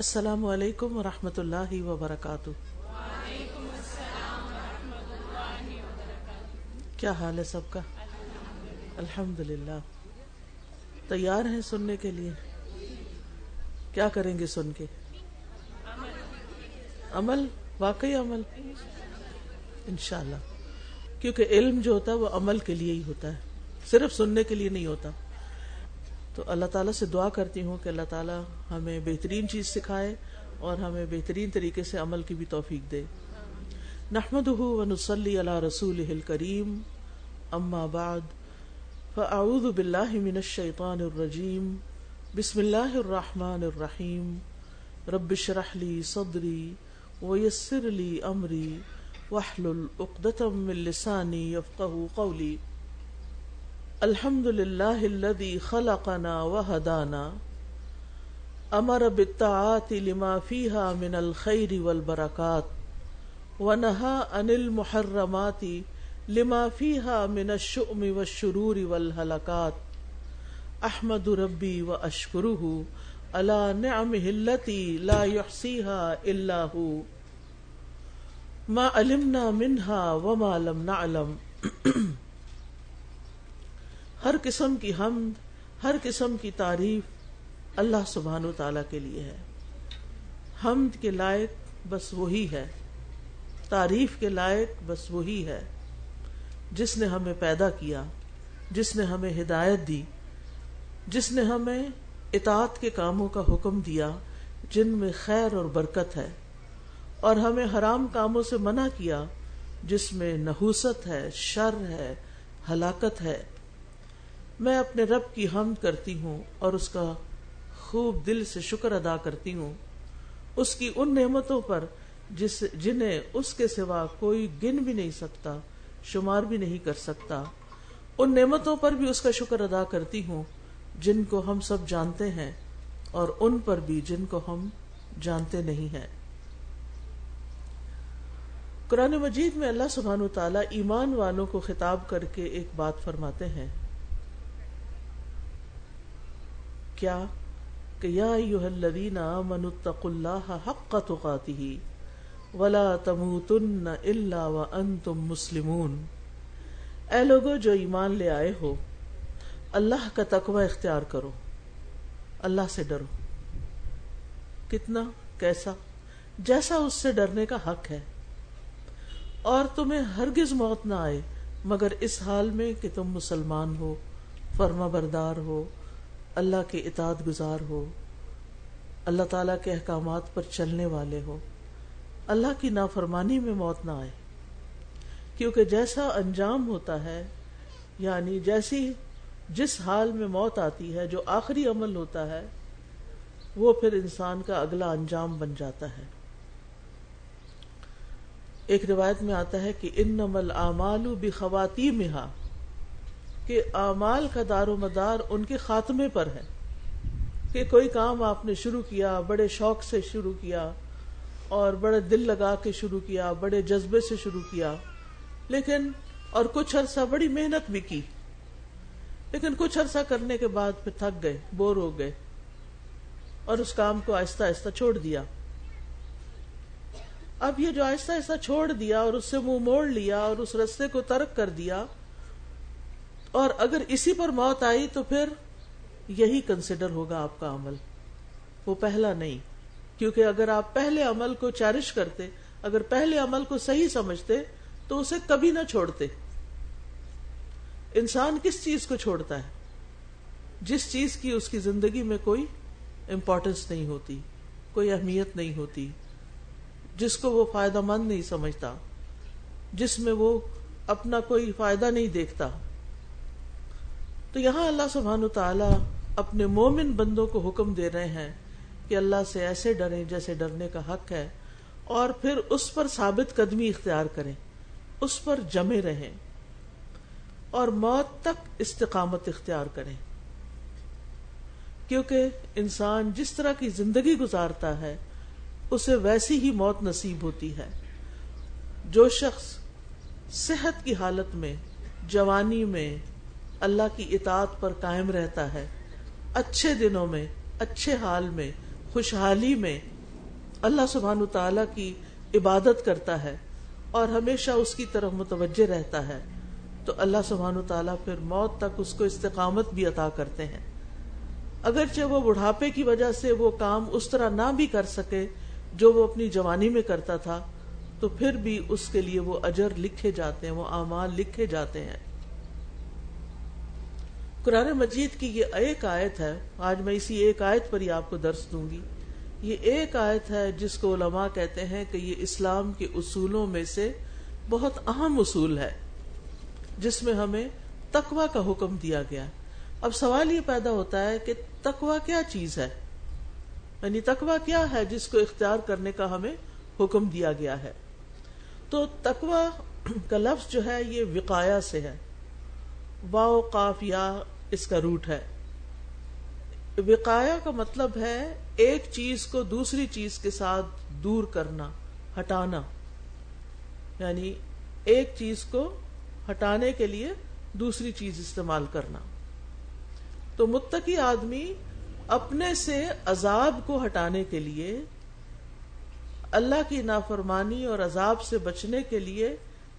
السلام علیکم ورحمۃ اللہ وبرکاتہ۔ کیا حال ہے سب کا؟ الحمد للہ تیار ہیں سننے کے لیے؟ کیا کریں گے سن کے؟ عمل۔ واقعی عمل۔ انشاءاللہ۔ کیونکہ علم جو ہوتا ہے وہ عمل کے لیے ہی ہوتا ہے۔ صرف سننے کے لیے نہیں ہوتا۔ تو اللہ تعالیٰ سے دعا کرتی ہوں کہ اللہ تعالیٰ ہمیں بہترین چیز سکھائے اور ہمیں بہترین طریقے سے عمل کی بھی توفیق دے۔ نحمد ونسلی اللہ رسول کریم اما بعد، فاعوذ باللہ من الشیطان الرجیم۔ بسم اللہ الرحمن الرحیم۔ رب شرح لی صدری ویسر لی امری۔ وحلل اقدتم من لسانی یفقہ قولی۔ الحمد للہ الذي خلقنا وهدانا، امر بالطاعات لما فيها من الخير والبركات ونهى عن المحرمات لما فيها من الشؤم والشرور والهلكات احمد ربي واشكره على نعمه التي لا يحصيها الا هو ما علمنا منها وما لم نعلم. ہر قسم کی حمد، ہر قسم کی تعریف اللہ سبحان و تعالی کے لیے ہے۔ حمد کے لائق بس وہی ہے، تعریف کے لائق بس وہی ہے۔ جس نے ہمیں پیدا کیا، جس نے ہمیں ہدایت دی، جس نے ہمیں اطاعت کے کاموں کا حکم دیا، جن میں خیر اور برکت ہے۔ اور ہمیں حرام کاموں سے منع کیا، جس میں نحوست ہے، شر ہے، ہلاکت ہے۔ میں اپنے رب کی حمد کرتی ہوں اور اس کا خوب دل سے شکر ادا کرتی ہوں۔ اس کی ان نعمتوں پر جس، جنہیں اس کے سوا کوئی گن بھی نہیں سکتا، شمار بھی نہیں کر سکتا۔ ان نعمتوں پر بھی اس کا شکر ادا کرتی ہوں جن کو ہم سب جانتے ہیں اور ان پر بھی جن کو ہم جانتے نہیں ہیں۔ قرآن مجید میں اللہ سبحانہ تعالیٰ ایمان والوں کو خطاب کر کے ایک بات فرماتے ہیں۔ کیا کہ یا ایوہ الذین آمنوا اتقوا اللہ حق تقاته ولا تموتن الا وانتم مسلمون۔ اے لوگو، جو ایمان لے آئے ہو، اللہ کا تقوی اختیار کرو، اللہ سے ڈرو۔ کتنا؟ کیسا؟ جیسا اس سے ڈرنے کا حق ہے۔ اور تمہیں ہرگز موت نہ آئے، مگر اس حال میں کہ تم مسلمان ہو، فرما بردار ہو اللہ کے اطاعت گزار ہو، اللہ تعالی کے احکامات پر چلنے والے ہو۔ اللہ کی نافرمانی میں موت نہ آئے، کیونکہ جیسا انجام ہوتا ہے یعنی جیسی جس حال میں موت آتی ہے، جو آخری عمل ہوتا ہے، وہ پھر انسان کا اگلا انجام بن جاتا ہے۔ ایک روایت میں آتا ہے کہ ان نمل امال بخواتی مہا کہ اعمال کا دار و مدار ان کے خاتمے پر ہے کہ کوئی کام آپ نے شروع کیا، بڑے شوق سے شروع کیا اور بڑے دل لگا کے شروع کیا، بڑے جذبے سے شروع کیا، لیکن اور کچھ عرصہ بڑی محنت بھی کی۔ لیکن کچھ عرصہ کرنے کے بعد پھر تھک گئے، بور ہو گئے اور اس کام کو آہستہ آہستہ چھوڑ دیا۔ اب یہ جو آہستہ آہستہ چھوڑ دیا اور اس سے منہ مو موڑ لیا اور اس رستے کو ترک کر دیا اور اگر اسی پر موت آئی تو پھر یہی کنسیڈر ہوگا آپ کا عمل۔ وہ پہلا نہیں، کیونکہ اگر آپ پہلے عمل کو چیرش کرتے، اگر پہلے عمل کو صحیح سمجھتے، تو اسے کبھی نہ چھوڑتے۔ انسان کس چیز کو چھوڑتا ہے؟ جس چیز کی اس کی زندگی میں کوئی امپورٹینس نہیں ہوتی، کوئی اہمیت نہیں ہوتی، جس کو وہ فائدہ مند نہیں سمجھتا، جس میں وہ اپنا کوئی فائدہ نہیں دیکھتا۔ تو یہاں اللہ سبحان تعالی اپنے مومن بندوں کو حکم دے رہے ہیں کہ اللہ سے ایسے ڈریں جیسے ڈرنے کا حق ہے اور پھر اس پر ثابت قدمی اختیار کریں، اس پر جمے رہیں اور موت تک استقامت اختیار کریں۔ کیونکہ انسان جس طرح کی زندگی گزارتا ہے، اسے ویسی ہی موت نصیب ہوتی ہے۔ جو شخص صحت کی حالت میں، جوانی میں اللہ کی اطاعت پر قائم رہتا ہے۔ اچھے دنوں میں، اچھے حال میں، خوشحالی میں اللہ سبحان تعالی کی عبادت کرتا ہے اور ہمیشہ اس کی طرف متوجہ رہتا ہے۔ تو اللہ سبحان تعالیٰ پھر موت تک اس کو استقامت بھی عطا کرتے ہیں۔ اگرچہ وہ بڑھاپے کی وجہ سے وہ کام اس طرح نہ بھی کر سکے جو وہ اپنی جوانی میں کرتا تھا، تو پھر بھی اس کے لیے وہ اجر لکھے جاتے ہیں، وہ اعمال لکھے جاتے ہیں۔ قرآن مجید کی یہ ایک آیت ہے، آج میں اسی ایک آیت پر ہی آپ کو درس دوں گی۔ یہ ایک آیت ہے جس کو علماء کہتے ہیں کہ یہ اسلام کے اصولوں میں سے بہت اہم اصول ہے، جس میں ہمیں تقوا کا حکم دیا گیا۔ اب سوال یہ پیدا ہوتا ہے کہ تقوا کیا چیز ہے؟ یعنی تقوا کیا ہے جس کو اختیار کرنے کا ہمیں حکم دیا گیا ہے۔ تو تقوا کا لفظ جو ہے یہ وقایا سے ہے۔ واؤ قاف یا اس کا روٹ ہے۔ وقایا کا مطلب ہے ایک چیز کو دوسری چیز کے ساتھ دور کرنا، ہٹانا۔ یعنی ایک چیز کو ہٹانے کے لیے دوسری چیز استعمال کرنا۔ تو متقی آدمی اپنے سے عذاب کو ہٹانے کے لیے، اللہ کی نافرمانی اور عذاب سے بچنے کے لیے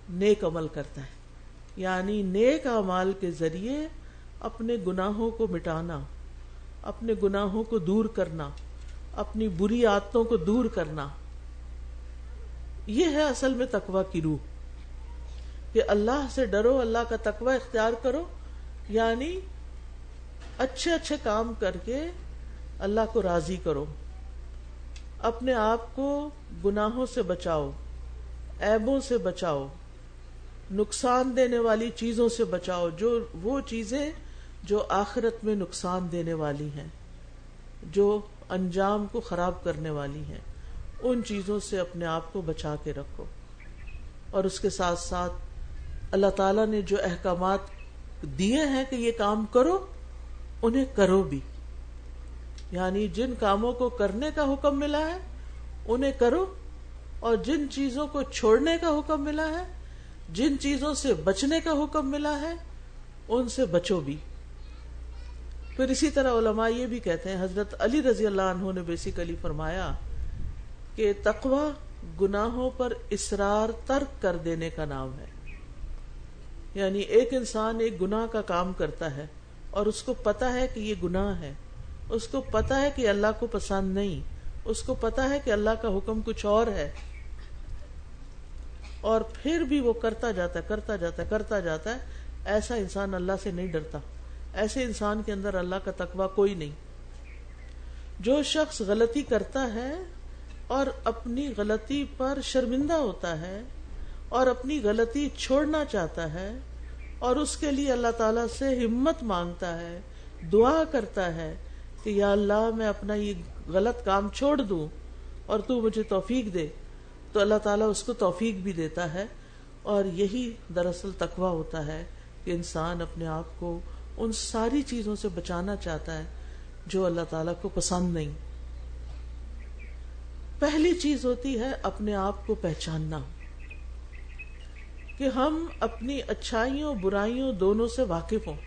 نیک عمل کرتا ہے۔ یعنی نیک اعمال کے ذریعے اپنے گناہوں کو مٹانا، اپنے گناہوں کو دور کرنا، اپنی بری عادتوں کو دور کرنا۔ یہ ہے اصل میں تقوی کی روح۔ کہ اللہ سے ڈرو، اللہ کا تقوی اختیار کرو یعنی اچھے اچھے کام کر کے اللہ کو راضی کرو۔ اپنے آپ کو گناہوں سے بچاؤ ایبوں سے بچاؤ۔ نقصان دینے والی چیزوں سے بچاؤ، جو وہ چیزیں جو آخرت میں نقصان دینے والی ہیں، جو انجام کو خراب کرنے والی ہیں، ان چیزوں سے اپنے آپ کو بچا کے رکھو۔ اور اس کے ساتھ ساتھ اللہ تعالی نے جو احکامات دیے ہیں کہ یہ کام کرو، انہیں کرو بھی۔ یعنی جن کاموں کو کرنے کا حکم ملا ہے، انہیں کرو، اور جن چیزوں کو چھوڑنے کا حکم ملا ہے جن چیزوں سے بچنے کا حکم ملا ہے، ان سے بچو بھی۔ پھر اسی طرح علماء یہ بھی کہتے ہیں، حضرت علی رضی اللہ عنہ نے بیسیکلی فرمایا کہ تقوی گناہوں پر اسرار ترک کر دینے کا نام ہے۔ یعنی ایک انسان ایک گناہ کا کام کرتا ہے اور اس کو پتا ہے کہ یہ گناہ ہے۔ اس کو پتا ہے کہ اللہ کو پسند نہیں۔ اس کو پتا ہے کہ اللہ کا حکم کچھ اور ہے۔ اور پھر بھی وہ کرتا جاتا ہے، کرتا جاتا ہے، کرتا جاتا ہے۔ ایسا انسان اللہ سے نہیں ڈرتا۔ ایسے انسان کے اندر اللہ کا تقوی کوئی نہیں۔ جو شخص غلطی کرتا ہے اور اپنی غلطی پر شرمندہ ہوتا ہے اور اپنی غلطی چھوڑنا چاہتا ہے اور اس کے لیے اللہ تعالی سے ہمت مانگتا ہے، دعا کرتا ہے کہ یا اللہ میں اپنا یہ غلط کام چھوڑ دوں اور تو مجھے توفیق دے۔ تو اللہ تعالیٰ اس کو توفیق بھی دیتا ہے اور یہی دراصل تقوی ہوتا ہے کہ انسان اپنے آپ کو ان ساری چیزوں سے بچانا چاہتا ہے جو اللہ تعالیٰ کو پسند نہیں۔ پہلی چیز ہوتی ہے اپنے آپ کو پہچاننا، کہ ہم اپنی اچھائیوں، برائیوں دونوں سے واقف ہوں۔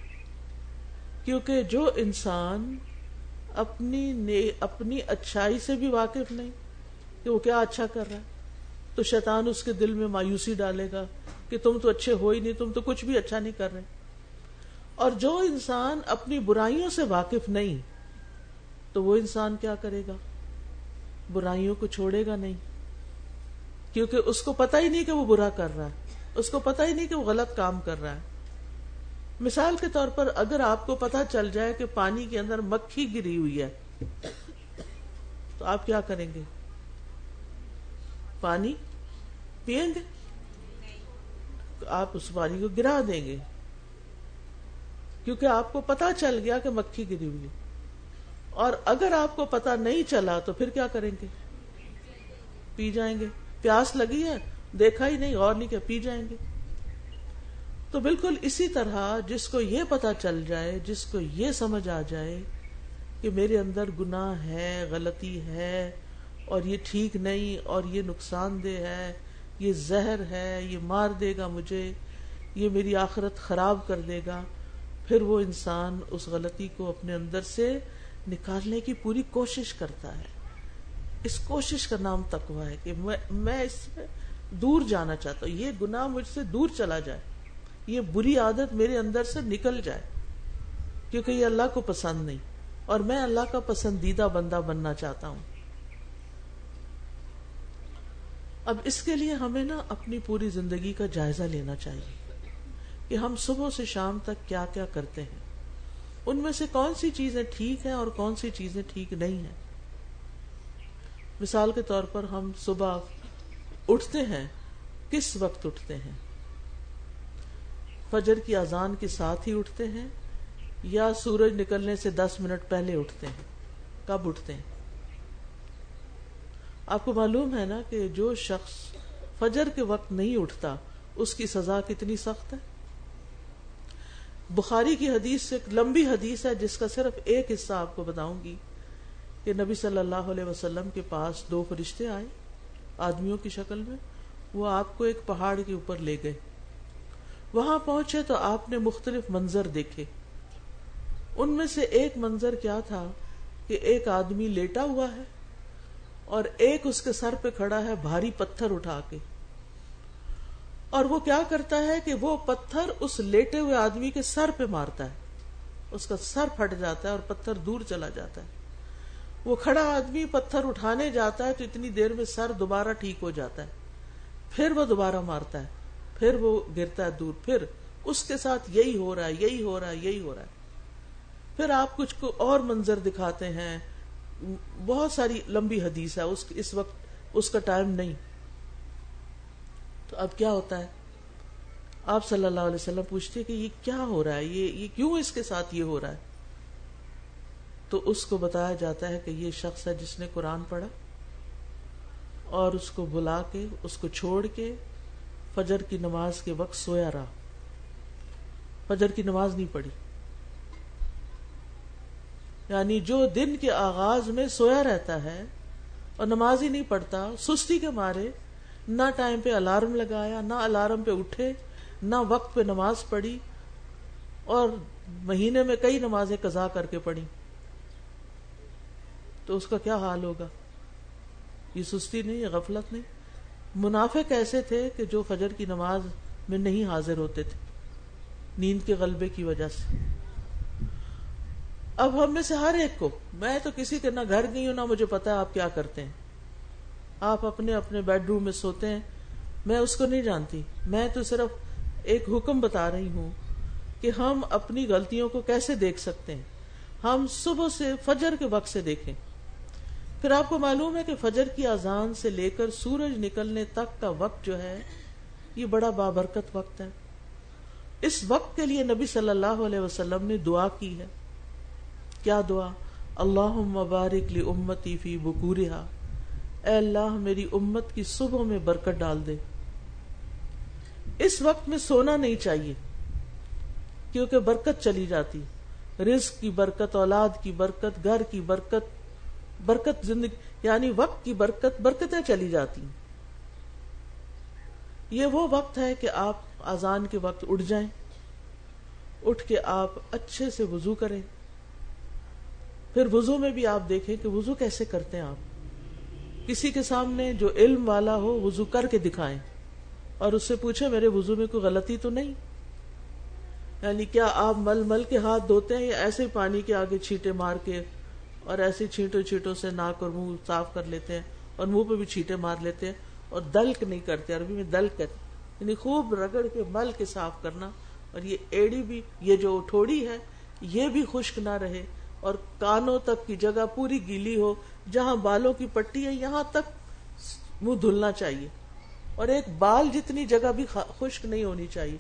کیونکہ جو انسان اپنی اپنی اچھائی سے بھی واقف نہیں، کہ وہ کیا اچھا کر رہا ہے؟ تو شیطان اس کے دل میں مایوسی ڈالے گا کہ تم تو اچھے ہو ہی نہیں، تم تو کچھ بھی اچھا نہیں کر رہے۔ اور جو انسان اپنی برائیوں سے واقف نہیں، تو وہ انسان کیا کرے گا؟ برائیوں کو چھوڑے گا نہیں۔ کیونکہ اس کو پتا ہی نہیں کہ وہ برا کر رہا ہے، اس کو پتا ہی نہیں کہ وہ غلط کام کر رہا ہے۔ مثال کے طور پر اگر آپ کو پتا چل جائے کہ پانی کے اندر مکھی گری ہوئی ہے، تو آپ کیا کریں گے؟ پانی پیئیں گے؟ آپ اس پانی کو گرا دیں گے۔ کیونکہ آپ کو پتا چل گیا کہ مکھی گری ہوئی۔ اور اگر آپ کو پتا نہیں چلا تو پھر کیا کریں گے؟ پی جائیں گے۔ پیاس لگی ہے، دیکھا ہی نہیں اور نہیں کیا، پی جائیں گے۔ تو بالکل اسی طرح جس کو یہ پتا چل جائے، جس کو یہ سمجھ آ جائے کہ میرے اندر گناہ ہے، غلطی ہے اور یہ ٹھیک نہیں اور یہ نقصان دہ ہے، یہ زہر ہے، یہ مار دے گا مجھے، یہ میری آخرت خراب کر دے گا۔ پھر وہ انسان اس غلطی کو اپنے اندر سے نکالنے کی پوری کوشش کرتا ہے۔ اس کوشش کا نام تقوا ہے کہ میں اس سے دور جانا چاہتا ہوں۔ یہ گناہ مجھ سے دور چلا جائے۔ یہ بری عادت میرے اندر سے نکل جائے۔ کیونکہ یہ اللہ کو پسند نہیں۔ اور میں اللہ کا پسندیدہ بندہ بننا چاہتا ہوں۔ اب اس کے لیے ہمیں نا اپنی پوری زندگی کا جائزہ لینا چاہیے کہ ہم صبح سے شام تک کیا کیا کرتے ہیں۔ ان میں سے کون سی چیزیں ٹھیک ہیں اور کون سی چیزیں ٹھیک نہیں ہیں؟ مثال کے طور پر ہم صبح اٹھتے ہیں، کس وقت اٹھتے ہیں؟ فجر کی اذان کے ساتھ ہی اٹھتے ہیں یا سورج نکلنے سے دس منٹ پہلے اٹھتے ہیں؟ کب اٹھتے ہیں؟ آپ کو معلوم ہے نا کہ جو شخص فجر کے وقت نہیں اٹھتا، اس کی سزا کتنی سخت ہے؟ بخاری کی حدیث سے ایک لمبی حدیث ہے جس کا صرف ایک حصہ آپ کو بتاؤں گی کہ نبی صلی اللہ علیہ وسلم کے پاس دو فرشتے آئے آدمیوں کی شکل میں، وہ آپ کو ایک پہاڑ کے اوپر لے گئے۔ وہاں پہنچے تو آپ نے مختلف منظر دیکھے۔ ان میں سے ایک منظر کیا تھا کہ ایک آدمی لیٹا ہوا ہے اور ایک اس کے سر پہ کھڑا ہے بھاری پتھر اٹھا کے۔ اور وہ کیا کرتا ہے کہ وہ پتھر اس لیٹے ہوئے آدمی کے سر پہ مارتا ہے۔ اس کا سر پھٹ جاتا ہے اور پتھر دور چلا جاتا ہے۔ وہ کھڑا آدمی پتھر اٹھانے جاتا ہے تو اتنی دیر میں سر دوبارہ ٹھیک ہو جاتا ہے۔ پھر وہ دوبارہ مارتا ہے۔ پھر وہ گرتا ہے دور۔ پھر اس کے ساتھ یہی ہو رہا ہے، یہی ہو رہا ہے، یہی ہو رہا ہے۔ پھر آپ کچھ کو اور منظر دکھاتے ہیں۔ بہت ساری لمبی حدیث ہے، اس اس وقت اس کا ٹائم نہیں۔ تو اب کیا ہوتا ہے؟ آپ صلی اللہ علیہ وسلم پوچھتے کہ یہ کیا ہو رہا ہے؟ یہ یہ کیوں اس کے ساتھ یہ ہو رہا ہے؟ تو اس کو بتایا جاتا ہے کہ یہ شخص ہے جس نے قرآن پڑھا اور اس کو بلا کے، اس کو چھوڑ کے فجر کی نماز کے وقت سویا رہا۔ فجر کی نماز نہیں پڑھی۔ یعنی جو دن کے آغاز میں سویا رہتا ہے اور نماز ہی نہیں پڑھتا، سستی کے مارے، نہ ٹائم پہ الارم لگایا، نہ الارم پہ اٹھے، نہ وقت پہ نماز پڑھی اور مہینے میں کئی نمازیں قضا کر کے پڑھی۔ تو اس کا کیا حال ہوگا؟ یہ سستی نہیں، یہ غفلت نہیں۔ منافق ایسے تھے کہ جو فجر کی نماز میں نہیں حاضر ہوتے تھے، نیند کے غلبے کی وجہ سے۔ اب ہم میں سے ہر ایک کو، میں تو کسی کے نہ گھر گئی ہوں، نہ مجھے پتا آپ کیا کرتے ہیں۔ آپ اپنے اپنے بیڈ روم میں سوتے ہیں، میں اس کو نہیں جانتی۔ میں تو صرف ایک حکم بتا رہی ہوں کہ ہم اپنی غلطیوں کو کیسے دیکھ سکتے ہیں۔ ہم صبح سے فجر کے وقت سے دیکھیں۔ پھر آپ کو معلوم ہے کہ فجر کی اذان سے لے کر سورج نکلنے تک کا وقت جو ہے، یہ بڑا بابرکت وقت ہے۔ اس وقت کے لیے نبی صلی اللہ علیہ وسلم نے دعا کی ہے۔ کیا دعا؟ اللہ مبارک لی امتی فی بکورہا۔ اے اللہ، میری امت کی صبح میں برکت ڈال دے۔ اس وقت میں سونا نہیں چاہیے، کیونکہ برکت چلی جاتی۔ رزق کی برکت، اولاد کی برکت، گھر کی برکت برکت زندگی یعنی وقت کی برکت، برکتیں چلی جاتی۔ یہ وہ وقت ہے کہ آپ آزان کے وقت اٹھ جائیں، اٹھ کے آپ اچھے سے وضو کریں۔ پھر وضو میں بھی آپ دیکھیں کہ وضو کیسے کرتے ہیں آپ۔ کسی کے سامنے جو علم والا ہو، وضو کر کے دکھائیں اور اس سے پوچھے میرے وضو میں کوئی غلطی تو نہیں؟ یعنی کیا آپ مل مل کے ہاتھ دھوتے ہیں یا ایسے پانی کے آگے چھیٹے مار کے اور ایسے چھینٹوں چھینٹوں سے ناک اور منہ صاف کر لیتے ہیں اور منہ پہ بھی چھیٹے مار لیتے ہیں اور دلک نہیں کرتے، عربی میں دلک یعنی خوب رگڑ کے مل کے صاف کرنا اور یہ ایڑی بھی، یہ جو ٹھوڑی ہے، یہ بھی خشک نہ رہے۔ اور کانوں تک کی جگہ پوری گیلی ہو، جہاں بالوں کی پٹی ہے، یہاں تک منہ دھلنا چاہیے۔ اور ایک بال جتنی جگہ بھی خشک نہیں ہونی چاہیے۔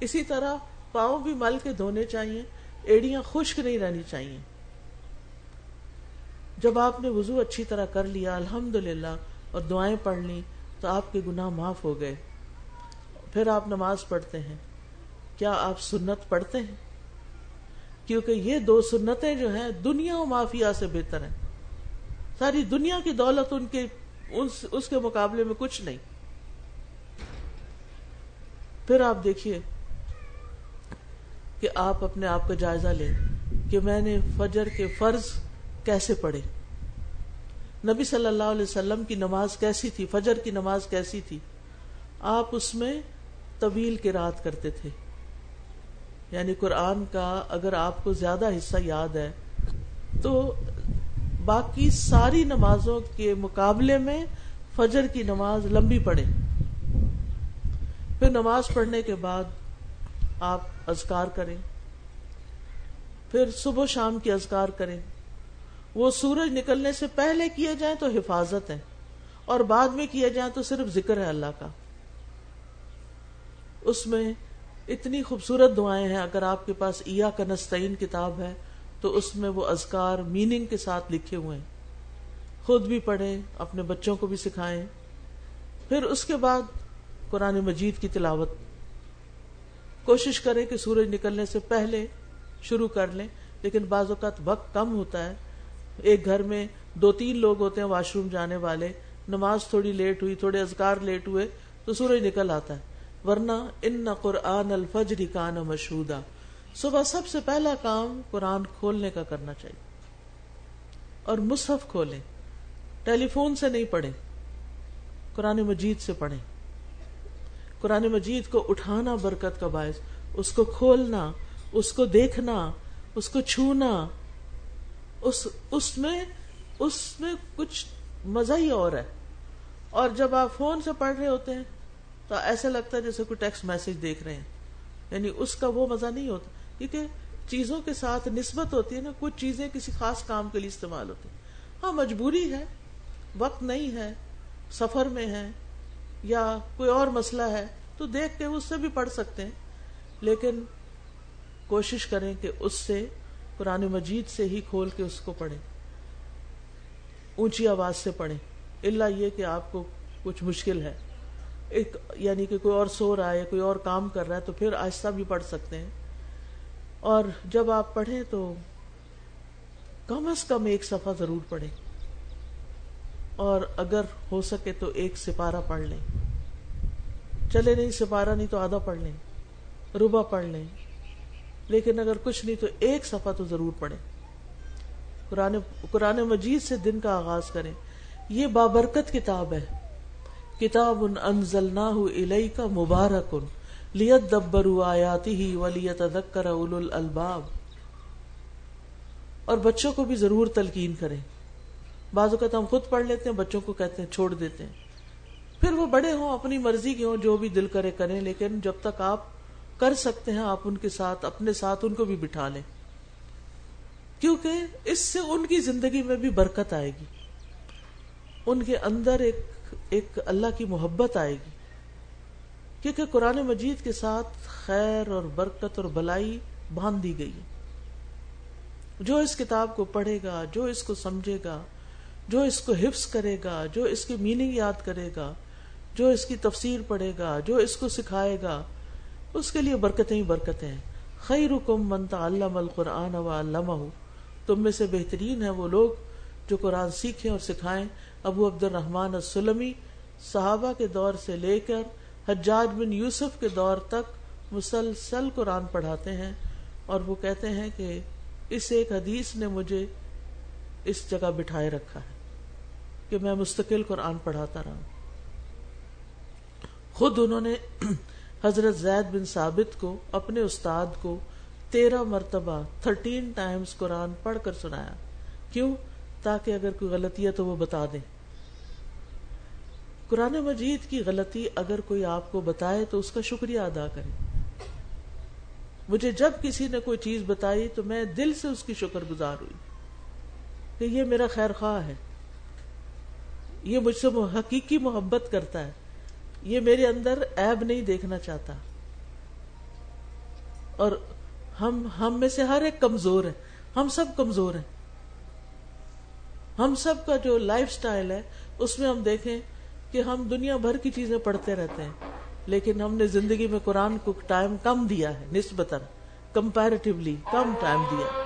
اسی طرح پاؤں بھی مل کے دھونے چاہیے، ایڑیاں خشک نہیں رہنی چاہیے۔ جب آپ نے وضو اچھی طرح کر لیا الحمد اور دعائیں پڑھ لی تو آپ کے گناہ معاف ہو گئے۔ پھر آپ نماز پڑھتے ہیں۔ کیا آپ سنت پڑھتے ہیں؟ کیونکہ یہ دو سنتیں جو ہیں دنیا و مافیا سے بہتر ہیں۔ ساری دنیا کی دولت ان کے اس کے مقابلے میں کچھ نہیں۔ پھر آپ دیکھیے کہ آپ اپنے آپ کا جائزہ لیں کہ میں نے فجر کے فرض کیسے پڑھے۔ نبی صلی اللہ علیہ وسلم کی نماز کیسی تھی؟ فجر کی نماز کیسی تھی؟ آپ اس میں طویل کی رات کرتے تھے۔ یعنی قرآن کا اگر آپ کو زیادہ حصہ یاد ہے، تو باقی ساری نمازوں کے مقابلے میں فجر کی نماز لمبی پڑے پھر نماز پڑھنے کے بعد آپ اذکار کریں۔ پھر صبح شام کی اذکار کریں۔ وہ سورج نکلنے سے پہلے کیے جائیں تو حفاظت ہے اور بعد میں کیے جائیں تو صرف ذکر ہے اللہ کا۔ اس میں اتنی خوبصورت دعائیں ہیں، اگر آپ کے پاس ایا کا نستعین کتاب ہے، تو اس میں وہ ازکار میننگ کے ساتھ لکھے ہوئے ہیں۔ خود بھی پڑھیں، اپنے بچوں کو بھی سکھائیں۔ پھر اس کے بعد قرآن مجید کی تلاوت۔ کوشش کریں کہ سورج نکلنے سے پہلے شروع کر لیں، لیکن بعض اوقات وقت کم ہوتا ہے۔ ایک گھر میں دو تین لوگ ہوتے ہیں، واش روم جانے والے، نماز تھوڑی لیٹ ہوئی، تھوڑے ازکار لیٹ ہوئے، تو سورج نکل آتا ہے۔ ورنہ ان نہ قرآن الفجر کان مشہودا۔ صبح سب سے پہلا کام قرآن کھولنے کا کرنا چاہیے۔ اور مصحف کھولیں۔ ٹیلی فون سے نہیں پڑھیں۔ قرآن مجید سے پڑھیں۔ قرآن مجید کو اٹھانا برکت کا باعث۔ اس کو کھولنا، اس کو دیکھنا، اس کو چھونا۔ اس اس میں اس میں کچھ مزہ ہی اور ہے۔ اور جب آپ فون سے پڑھ رہے ہوتے ہیں تو ایسا لگتا ہے جیسے کوئی ٹیکسٹ میسج دیکھ رہے ہیں۔ یعنی اس کا وہ مزہ نہیں ہوتا۔ کیونکہ چیزوں کے ساتھ نسبت ہوتی ہے نا، کچھ چیزیں کسی خاص کام کے لیے استعمال ہوتی ہیں۔ ہاں مجبوری ہے، وقت نہیں ہے، سفر میں ہے یا کوئی اور مسئلہ ہے، تو دیکھ کے اس سے بھی پڑھ سکتے ہیں۔ لیکن کوشش کریں کہ اس سے، قرآن مجید سے ہی کھول کے اس کو پڑھیں۔ اونچی آواز سے پڑھیں۔ اللہ یہ کہ آپ کو کچھ مشکل ہے۔ ایک یعنی کہ کوئی اور سو رہا ہے کوئی اور کام کر رہا ہے تو پھر آہستہ بھی پڑھ سکتے ہیں۔ اور جب آپ پڑھیں تو کم از کم ایک صفحہ ضرور پڑھیں۔ اور اگر ہو سکے تو ایک سپارہ پڑھ لیں۔ چلے نہیں، سپارہ نہیں تو آدھا پڑھ لیں روبا پڑھ لیں۔ لیکن اگر کچھ نہیں تو ایک صفحہ تو ضرور پڑھیں۔ قرآن قرآن مجید سے دن کا آغاز کریں۔ یہ بابرکت کتاب ہے۔ کتاب انزلناہ الیک مبارک لیت دبرو آیاتی ہی الالباب۔ اور بچوں کو بھی ضرور تلقین کریں۔ بعض اوقات ہم خود پڑھ لیتے ہیں، بچوں کو کہتے ہیں، چھوڑ دیتے ہیں۔ پھر وہ بڑے ہوں، اپنی مرضی کے ہوں، جو بھی دل کرے کریں، لیکن جب تک آپ کر سکتے ہیں، آپ ان کے ساتھ، اپنے ساتھ ان کو بھی بٹھا لیں۔ کیونکہ اس سے ان کی زندگی میں بھی برکت آئے گی۔ ان کے اندر ایک ایک اللہ کی محبت آئے گی۔ کیونکہ قرآن مجید کے ساتھ خیر اور برکت اور بلائی باندھ دی گئی جو اس کتاب کو پڑھے گا، جو اس کو سمجھے گا، جو اس کو حفظ کرے گا، جو اس کی میننگ یاد کرے گا، جو اس کی تفسیر پڑھے گا، جو اس کو سکھائے گا، اس کے لیے برکتیں ہی برکتیں ہیں۔ خیر کم منتا علام القرآن و علامہ تم میں سے بہترین ہے وہ لوگ جو قرآن سیکھیں اور سکھائیں۔ ابو عبد الرحمان السلمی صحابہ کے دور سے لے کر حجاج بن یوسف کے دور تک مسلسل قرآن پڑھاتے ہیں اور وہ کہتے ہیں کہ اس ایک حدیث نے مجھے اس جگہ بٹھائے رکھا ہے کہ میں مستقل قرآن پڑھاتا رہا خود انہوں نے حضرت زید بن ثابت کو، اپنے استاد کو تیرہ مرتبہ تھرٹین ٹائمز قرآن پڑھ کر سنایا۔ کیوں؟ تاکہ اگر کوئی غلطی ہے تو وہ بتا دیں۔ قرآن مجید کی غلطی اگر کوئی آپ کو بتائے تو اس کا شکریہ ادا کرے۔ مجھے جب کسی نے کوئی چیز بتائی تو میں دل سے اس کی شکر گزار ہوئی کہ یہ میرا خیر خواہ ہے۔ یہ مجھ سے حقیقی محبت کرتا ہے۔ یہ میرے اندر عیب نہیں دیکھنا چاہتا۔ اور ہم ہم میں سے ہر ایک کمزور ہے۔ ہم سب کمزور ہیں۔ ہم سب کا جو لائف سٹائل ہے، اس میں ہم دیکھیں کہ ہم دنیا بھر کی چیزیں پڑھتے رہتے ہیں، لیکن ہم نے زندگی میں قرآن کو ٹائم کم دیا ہے، نسبتاً کمپیرٹیولی کم ٹائم دیا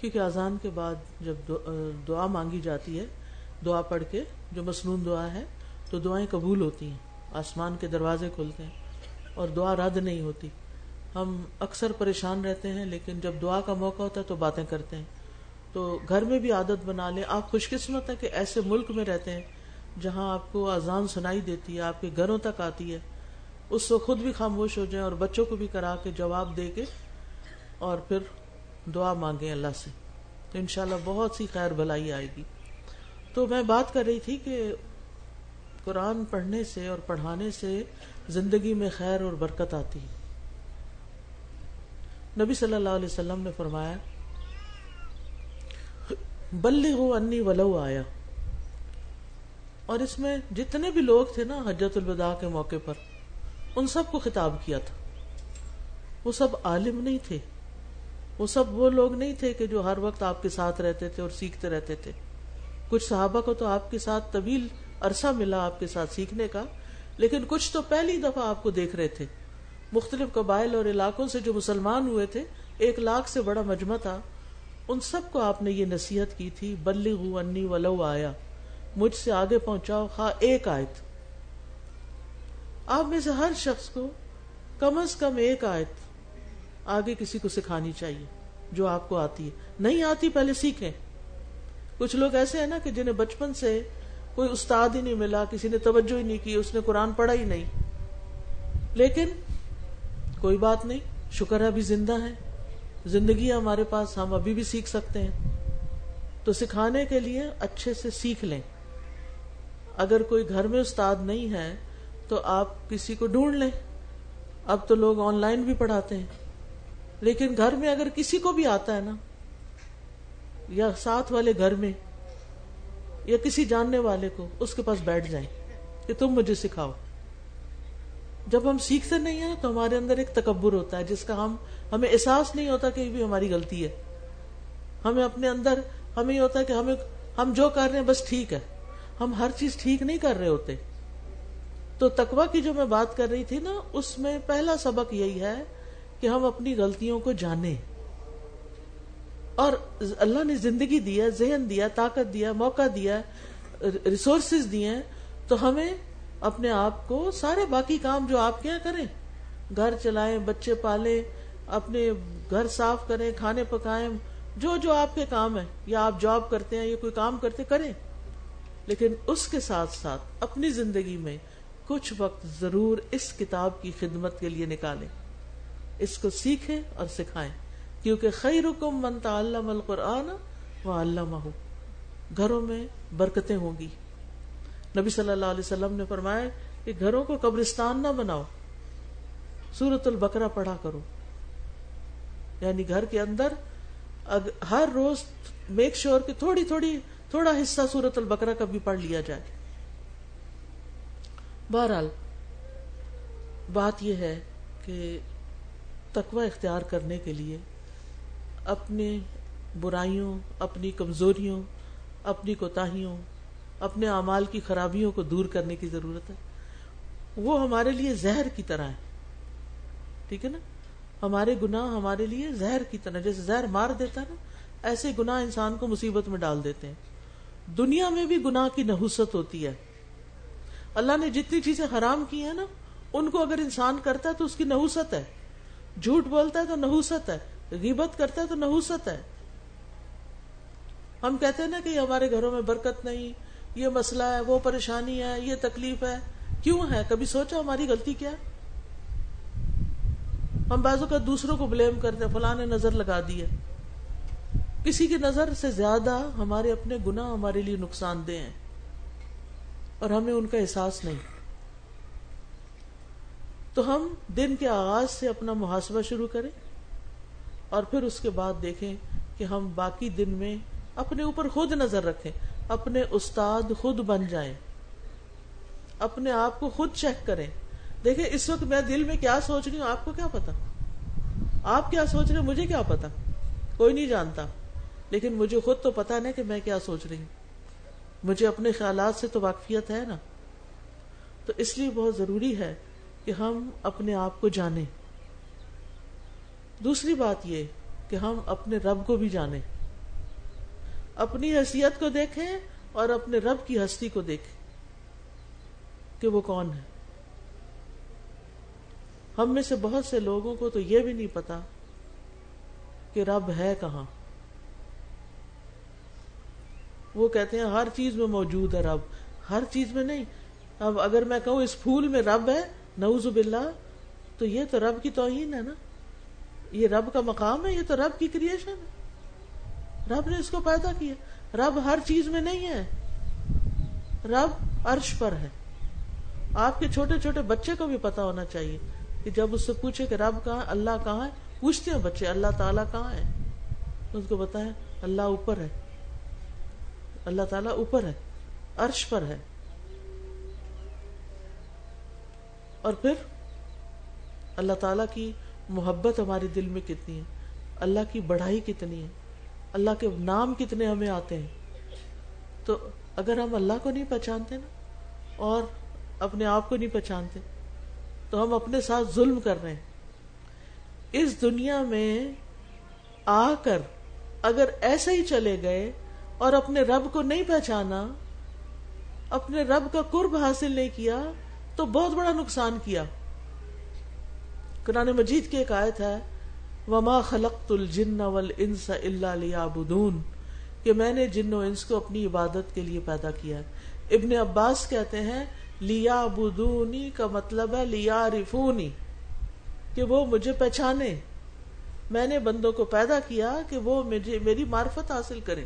کیونکہ اذان کے بعد جب دعا مانگی جاتی ہے، دعا پڑھ کے جو مصنون دعا ہے، تو دعائیں قبول ہوتی ہیں۔ آسمان کے دروازے کھلتے ہیں اور دعا رد نہیں ہوتی۔ ہم اکثر پریشان رہتے ہیں، لیکن جب دعا کا موقع ہوتا ہے تو باتیں کرتے ہیں۔ تو گھر میں بھی عادت بنا لیں۔ آپ خوش قسمت ہے کہ ایسے ملک میں رہتے ہیں جہاں آپ کو اذان سنائی دیتی ہے، آپ کے گھروں تک آتی ہے۔ اس وقت خود بھی خاموش ہو جائیں اور بچوں کو بھی کرا کے جواب دے کے اور پھر دعا مانگے اللہ سے۔ تو انشاءاللہ بہت سی خیر بلائی آئے گی۔ تو میں بات کر رہی تھی کہ قرآن پڑھنے سے اور پڑھانے سے زندگی میں خیر اور برکت آتی ہے۔ نبی صلی اللہ علیہ وسلم نے فرمایا بلی ہو انی ولو آیا۔ اور اس میں جتنے بھی لوگ تھے نا حجت الوداع کے موقع پر، ان سب کو خطاب کیا تھا۔ وہ سب عالم نہیں تھے۔ وہ سب وہ لوگ نہیں تھے کہ جو ہر وقت آپ کے ساتھ رہتے تھے اور سیکھتے رہتے تھے۔ کچھ صحابہ کو تو آپ کے ساتھ طویل عرصہ ملا آپ کے ساتھ سیکھنے کا، لیکن کچھ تو پہلی دفعہ آپ کو دیکھ رہے تھے۔ مختلف قبائل اور علاقوں سے جو مسلمان ہوئے تھے، ایک لاکھ سے بڑا مجمع تھا۔ ان سب کو آپ نے یہ نصیحت کی تھی بلی انی ولو آیا۔ مجھ سے آگے پہنچاؤ خواہ ایک آیت۔ آپ میں سے ہر شخص کو کم از کم ایک آیت آگے کسی کو سکھانی چاہیے، جو آپ کو آتی ہے۔ نہیں آتی پہلے سیکھیں۔ کچھ لوگ ایسے ہیں نا کہ جنہیں بچپن سے کوئی استاد ہی نہیں ملا، کسی نے توجہ ہی نہیں کی، اس نے قرآن پڑھا ہی نہیں۔ لیکن کوئی بات نہیں، شکر ہے ابھی زندہ ہے زندگی ہمارے پاس، ہم ابھی بھی سیکھ سکتے ہیں۔ تو سکھانے کے لیے اچھے سے سیکھ لیں۔ اگر کوئی گھر میں استاد نہیں ہے، تو آپ کسی کو ڈھونڈ لیں۔ اب تو لوگ آن لائن بھی پڑھاتے ہیں۔ لیکن گھر میں اگر کسی کو بھی آتا ہے نا، یا ساتھ والے گھر میں، یا کسی جاننے والے کو، اس کے پاس بیٹھ جائیں، کہ تم مجھے سکھاؤ۔ جب ہم سیکھتے نہیں ہیں تو ہمارے اندر ایک تکبر ہوتا ہے، جس کا ہم، ہمیں احساس نہیں ہوتا کہ یہ بھی ہماری غلطی ہے۔ ہمیں اپنے اندر، ہمیں یہ ہوتا ہے کہ ہمیں، ہم جو کر رہے ہیں بس ٹھیک ہے۔ ہم ہر چیز ٹھیک نہیں کر رہے ہوتے۔ تو تکوا کی جو میں بات کر رہی تھی نا، اس میں پہلا سبق یہی ہے کہ ہم اپنی غلطیوں کو جانیں۔ اور اللہ نے زندگی دیا ذہن دیا، طاقت دیا، موقع دیا ریسورسز دیے تو ہمیں اپنے آپ کو سارے باقی کام جو آپ کیا کریں۔ گھر چلائیں، بچے پالیں، اپنے گھر صاف کریں، کھانے پکائیں، جو جو آپ کے کام ہے یا آپ جاب کرتے ہیں، یا کوئی کام کرتے، کریں۔ لیکن اس کے ساتھ ساتھ اپنی زندگی میں کچھ وقت ضرور اس کتاب کی خدمت کے لیے نکالیں۔ اس کو سیکھیں اور سکھائیں۔ کیونکہ خیر حکم منتا علام القرآن و علامہ گھروں میں برکتیں ہوں گی۔ نبی صلی اللہ علیہ وسلم نے فرمایا کہ گھروں کو قبرستان نہ بناؤ۔ سورت البکرا پڑھا کرو۔ یعنی گھر کے اندر ہر روز میک شور کہ تھوڑی تھوڑی، تھوڑا حصہ سورت البکرا کا بھی پڑھ لیا جائے۔ بہرحال، بات یہ ہے کہ تقوی اختیار کرنے کے لیے اپنے برائیوں، اپنی کمزوریوں، اپنی کوتاہیوں، اپنے اعمال کی خرابیوں کو دور کرنے کی ضرورت ہے۔ وہ ہمارے لیے زہر کی طرح ہے۔ ٹھیک ہے نا؟ ہمارے گناہ ہمارے لیے زہر کی طرح، جیسے زہر مار دیتا ہے نا، ایسے گناہ انسان کو مصیبت میں ڈال دیتے ہیں۔ دنیا میں بھی گناہ کی نحوست ہوتی ہے۔ اللہ نے جتنی چیزیں حرام کی ہیں نا، ان کو اگر انسان کرتا ہے تو اس کی نحوست ہے۔ جھوٹ بولتا ہے تو نحوست ہے، غیبت کرتا ہے تو نحوست ہے۔ ہم کہتے ہیں نا کہ ہمارے گھروں میں برکت نہیں، یہ مسئلہ ہے، وہ پریشانی ہے، یہ تکلیف ہے۔ کیوں ہے؟ کبھی سوچا ہماری غلطی کیا؟ ہم بازو کا دوسروں کو بلیم کرتے فلاں نے نظر لگا دی ہے۔ کسی کی نظر سے زیادہ ہمارے اپنے گنا ہمارے لیے نقصان دہ ہیں۔ اور ہمیں ان کا احساس نہیں۔ تو ہم دن کے آغاز سے اپنا محاسبہ شروع کریں اور پھر اس کے بعد دیکھیں کہ ہم باقی دن میں اپنے اوپر خود نظر رکھیں، اپنے استاد خود بن جائیں، اپنے آپ کو خود چیک کریں۔ دیکھیں، اس وقت میں دل میں کیا سوچ رہی ہوں، آپ کو کیا پتا؟ آپ کیا سوچ رہے مجھے کیا پتا؟ کوئی نہیں جانتا۔ لیکن مجھے خود تو پتا نہیں کہ میں کیا سوچ رہی ہوں۔ مجھے اپنے خیالات سے تو واقفیت ہے نا۔ تو اس لیے بہت ضروری ہے کہ ہم اپنے آپ کو جانیں۔ دوسری بات یہ کہ ہم اپنے رب کو بھی جانیں۔ اپنی حیثیت کو دیکھیں اور اپنے رب کی ہستی کو دیکھیں کہ وہ کون ہے۔ ہم میں سے بہت سے لوگوں کو تو یہ بھی نہیں پتا کہ رب ہے کہاں۔ وہ کہتے ہیں ہر چیز میں موجود ہے رب۔ ہر چیز میں نہیں۔ اب اگر میں کہوں اس پھول میں رب ہے نعوذ باللہ، تو یہ تو رب کی توہین ہے نا۔ یہ رب کا مقام ہے، یہ تو رب کی کریشن ہے۔ رب نے اس کو پیدا کیا۔ رب ہر چیز میں نہیں ہے۔ رب عرش پر ہے۔ آپ کے چھوٹے چھوٹے بچے کو بھی پتا ہونا چاہیے کہ جب اس سے پوچھے کہ رب کہاں اللہ کہاں ہے، پوچھتے ہیں بچے، اللہ تعالیٰ کہاں ہے؟ اس کو بتائیں، اللہ اوپر ہے۔ اللہ تعالیٰ اوپر ہے، عرش پر ہے۔ اور پھر اللہ تعالیٰ کی محبت ہمارے دل میں کتنی ہے؟ اللہ کی بڑھائی کتنی ہے؟ اللہ کے نام کتنے ہمیں آتے ہیں؟ تو اگر ہم اللہ کو نہیں پہچانتے نا، اور اپنے آپ کو نہیں پہچانتے، تو ہم اپنے ساتھ ظلم کر رہے ہیں۔ اس دنیا میں آ کر اگر ایسے ہی چلے گئے اور اپنے رب کو نہیں پہچانا، اپنے رب کا قرب حاصل نہیں کیا تو بہت بڑا نقصان کیا۔ قرآن مجید کی ایک آیت ہے، وما خلقت الجن والانس الا ليعبدون۔ کہ میں نے جن و انس کو اپنی عبادت کے لیے پیدا کیا ابن عباس کہتے ہیں لیا بدونی کا مطلب ہے لیا رفونی کہ وہ مجھے پہچانے۔ میں نے بندوں کو پیدا کیا کہ وہ مجھے، میری معرفت حاصل کرے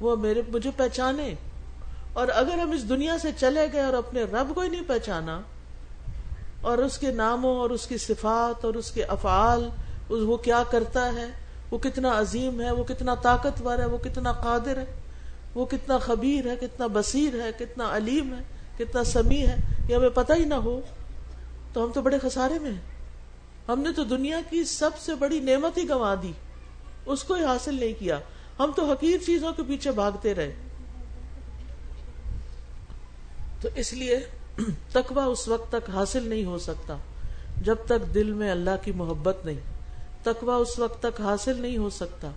وہ میرے، مجھے پہچانے۔ اور اگر ہم اس دنیا سے چلے گئے اور اپنے رب کو ہی نہیں پہچانا، اور اس کے ناموں اور اس کی صفات اور اس کے افعال وہ کیا کرتا ہے؟ وہ کتنا عظیم ہے، وہ کتنا طاقتور ہے، وہ کتنا قادر ہے، وہ کتنا خبیر ہے، کتنا بصیر ہے، کتنا علیم ہے، کتنا سمیع ہے، یہ ہمیں پتہ ہی نہ ہو۔ تو ہم تو بڑے خسارے میں ہیں۔ ہم نے تو دنیا کی سب سے بڑی نعمت ہی گنوا دی۔ اس کو ہی حاصل نہیں کیا۔ ہم تو حقیر چیزوں کے پیچھے بھاگتے رہے۔ تو اس لیے تقوی اس وقت تک حاصل نہیں ہو سکتا جب تک دل میں اللہ کی محبت نہیں۔ تقوی اس وقت تک حاصل نہیں ہو سکتا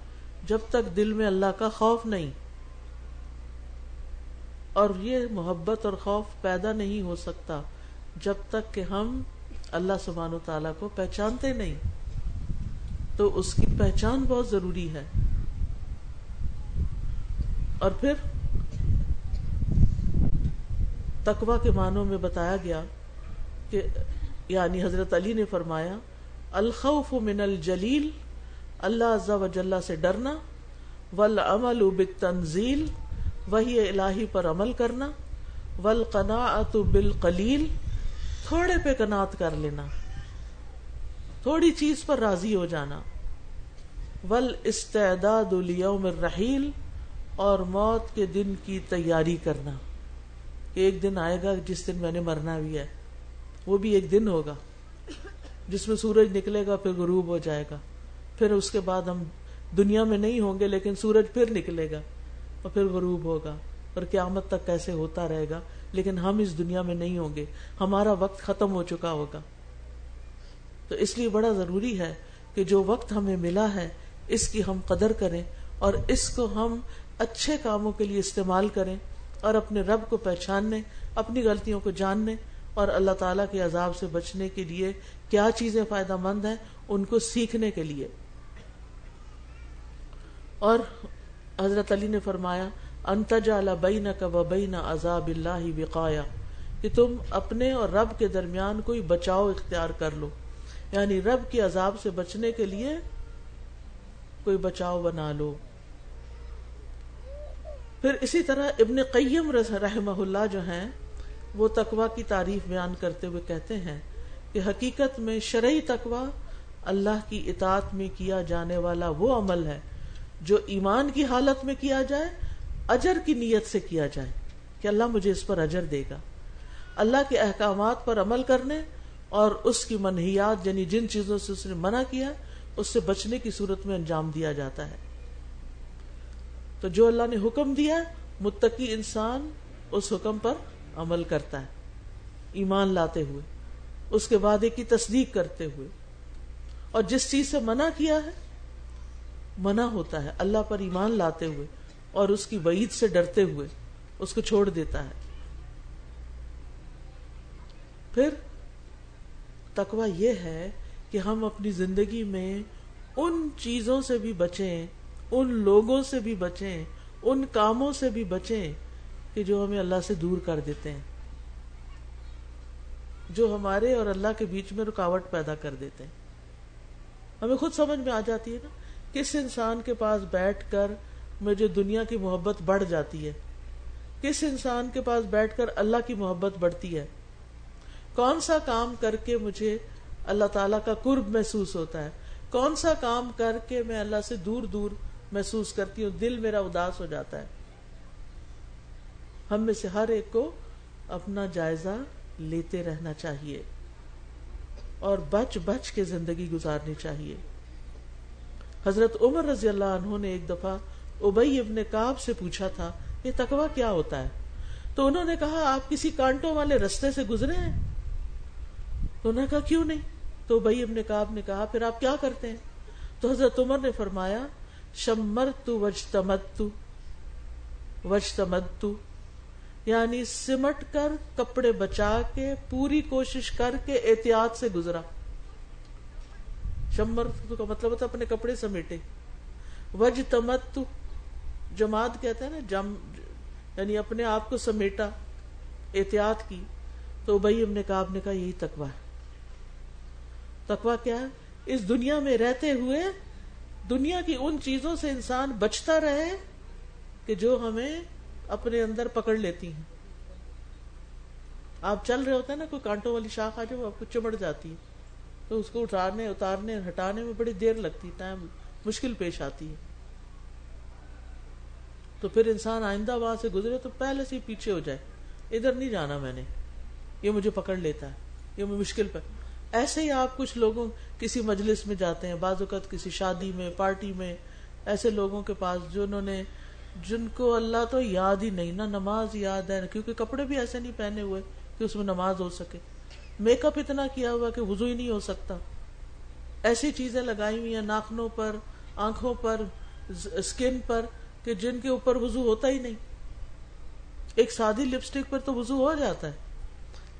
جب تک دل میں اللہ کا خوف نہیں۔ اور یہ محبت اور خوف پیدا نہیں ہو سکتا جب تک کہ ہم اللہ سبحان و تعالی کو پہچانتے نہیں۔ تو اس کی پہچان بہت ضروری ہے۔ اور پھر تقوا کے معنوں میں بتایا گیا کہ یعنی حضرت علی نے فرمایا، الخوف من الجلیل، اللہ عز و جلہ سے ڈرنا، والعمل بالتنزیل، وہی الہی پر عمل کرنا، والقناعت بالقلیل، تھوڑے پہ کنات کر لینا، تھوڑی چیز پر راضی ہو جانا ول استعداد لیوم الرحیل، اور موت کے دن کی تیاری کرنا۔ ایک دن آئے گا جس دن میں نے مرنا بھی ہے، وہ بھی ایک دن ہوگا۔ جس میں سورج نکلے گا، پھر غروب ہو جائے گا۔ پھر اس کے بعد ہم دنیا میں نہیں ہوں گے، لیکن سورج پھر نکلے گا اور پھر غروب ہوگا۔ اور قیامت تک کیسے ہوتا رہے گا، لیکن ہم اس دنیا میں نہیں ہوں گے۔ ہمارا وقت ختم ہو چکا ہوگا۔ تو اس لیے بڑا ضروری ہے کہ جو وقت ہمیں ملا ہے، اس کی ہم قدر کریں اور اس کو ہم اچھے کاموں کے لیے استعمال کریں۔ اور اپنے رب کو پہچاننے، اپنی غلطیوں کو جاننے اور اللہ تعالیٰ کے عذاب سے بچنے کے لیے کیا چیزیں فائدہ مند ہیں، ان کو سیکھنے کے لیے۔ اور حضرت علی نے فرمایا انتجا بین کا بین عذاب اللہ وقایا، کہ تم اپنے اور رب کے درمیان کوئی بچاؤ اختیار کر لو۔ یعنی رب کے عذاب سے بچنے کے لیے کوئی بچاؤ بنا لو۔ پھر اسی طرح ابن قیم رحمہ اللہ جو ہیں، وہ تقوا کی تعریف بیان کرتے ہوئے کہتے ہیں کہ حقیقت میں شرعی تقوا اللہ کی اطاعت میں کیا جانے والا وہ عمل ہے جو ایمان کی حالت میں کیا جائے، اجر کی نیت سے کیا جائے، کہ اللہ مجھے اس پر اجر دے گا۔ اللہ کے احکامات پر عمل کرنے اور اس کی منحیات یعنی جن چیزوں سے اس نے منع کیا، اس سے بچنے کی صورت میں انجام دیا جاتا ہے۔ تو جو اللہ نے حکم دیا متقی انسان اس حکم پر عمل کرتا ہے۔ ایمان لاتے ہوئے، اس کے وعدے کی تصدیق کرتے ہوئے۔ اور جس چیز سے منع کیا ہے، منع ہوتا ہے۔ اللہ پر ایمان لاتے ہوئے اور اس کی وعید سے ڈرتے ہوئے اس کو چھوڑ دیتا ہے۔ پھر تقوی یہ ہے کہ ہم اپنی زندگی میں ان چیزوں سے بھی بچیں ان لوگوں سے بھی بچیں، ان کاموں سے بھی بچیں کہ جو ہمیں اللہ سے دور کر دیتے ہیں۔ جو ہمارے اور اللہ کے بیچ میں رکاوٹ پیدا کر دیتے ہیں۔ ہمیں خود سمجھ میں آ جاتی ہے نا، کس انسان کے پاس بیٹھ کر مجھے دنیا کی محبت بڑھ جاتی ہے؟ کس انسان کے پاس بیٹھ کر اللہ کی محبت بڑھتی ہے؟ کون سا کام کر کے مجھے اللہ تعالی کا قرب محسوس ہوتا ہے؟ کون سا کام کر کے میں اللہ سے دور دور محسوس کرتی ہوں، دل میرا اداس ہو جاتا ہے۔ ہم میں سے ہر ایک کو اپنا جائزہ لیتے رہنا چاہیے اور بچ بچ کے زندگی گزارنی چاہیے۔ حضرت عمر رضی اللہ عنہ نے ایک دفعہ ابئی ابن کاب سے پوچھا تھا، یہ تقوی کیا ہوتا ہے؟ تو انہوں نے کہا، آپ کسی کانٹوں والے رستے سے گزرے ہیں؟ تو انہوں نے کہا، کیوں نہیں؟ تو ابئی ابن کاب نے کہا، پھر آپ کیا کرتے ہیں؟ تو حضرت عمر نے فرمایا شمر تو وجتمت وجتمت یعنی سمٹ کر کپڑے بچا کے پوری کوشش کر کے احتیاط سے گزرا۔ شمر کا مطلب ہوتا اپنے کپڑے سمیٹے۔ وج تمت جماعت کہتے ہیں نا، جم یعنی اپنے آپ کو سمیٹا، احتیاط کی۔ تو بھائی ہم نے کہا، آپ نے کہا یہی تکوا ہے۔ تکوا کیا ہے؟ اس دنیا میں رہتے ہوئے دنیا کی ان چیزوں سے انسان بچتا رہے کہ جو ہمیں اپنے اندر پکڑ لیتی ہیں۔ آپ چل رہے ہوتے ہیں نا، کوئی کانٹوں والی شاخ آ جائے، وہ آپ کو چمڑ جاتی ہے۔ تو اس کو اٹھانے اتارنے ہٹانے میں بڑی دیر لگتی، ٹائم مشکل پیش آتی ہے۔ تو پھر انسان آئندہ وہاں سے گزرے تو پہلے سے ہی پیچھے ہو جائے۔ ادھر نہیں جانا میں نے، یہ مجھے پکڑ لیتا ہے، یہ مشکل پہ ایسے ہی آپ کچھ لوگوں کسی مجلس میں جاتے ہیں، بعض اوقات کسی شادی میں، پارٹی میں، ایسے لوگوں کے پاس جو انہوں نے، جن کو اللہ تو یاد ہی نہیں نا نماز یاد ہے، کیونکہ کپڑے بھی ایسے نہیں پہنے ہوئے کہ اس میں نماز ہو سکے۔ میک اپ اتنا کیا ہوا کہ وضو ہی نہیں ہو سکتا۔ ایسی چیزیں لگائی ہوئی ہیں ناخنوں پر، آنکھوں پر اسکن پر، کہ جن کے اوپر وضو ہوتا ہی نہیں۔ ایک سادی لپسٹک پر تو وضو ہو جاتا ہے۔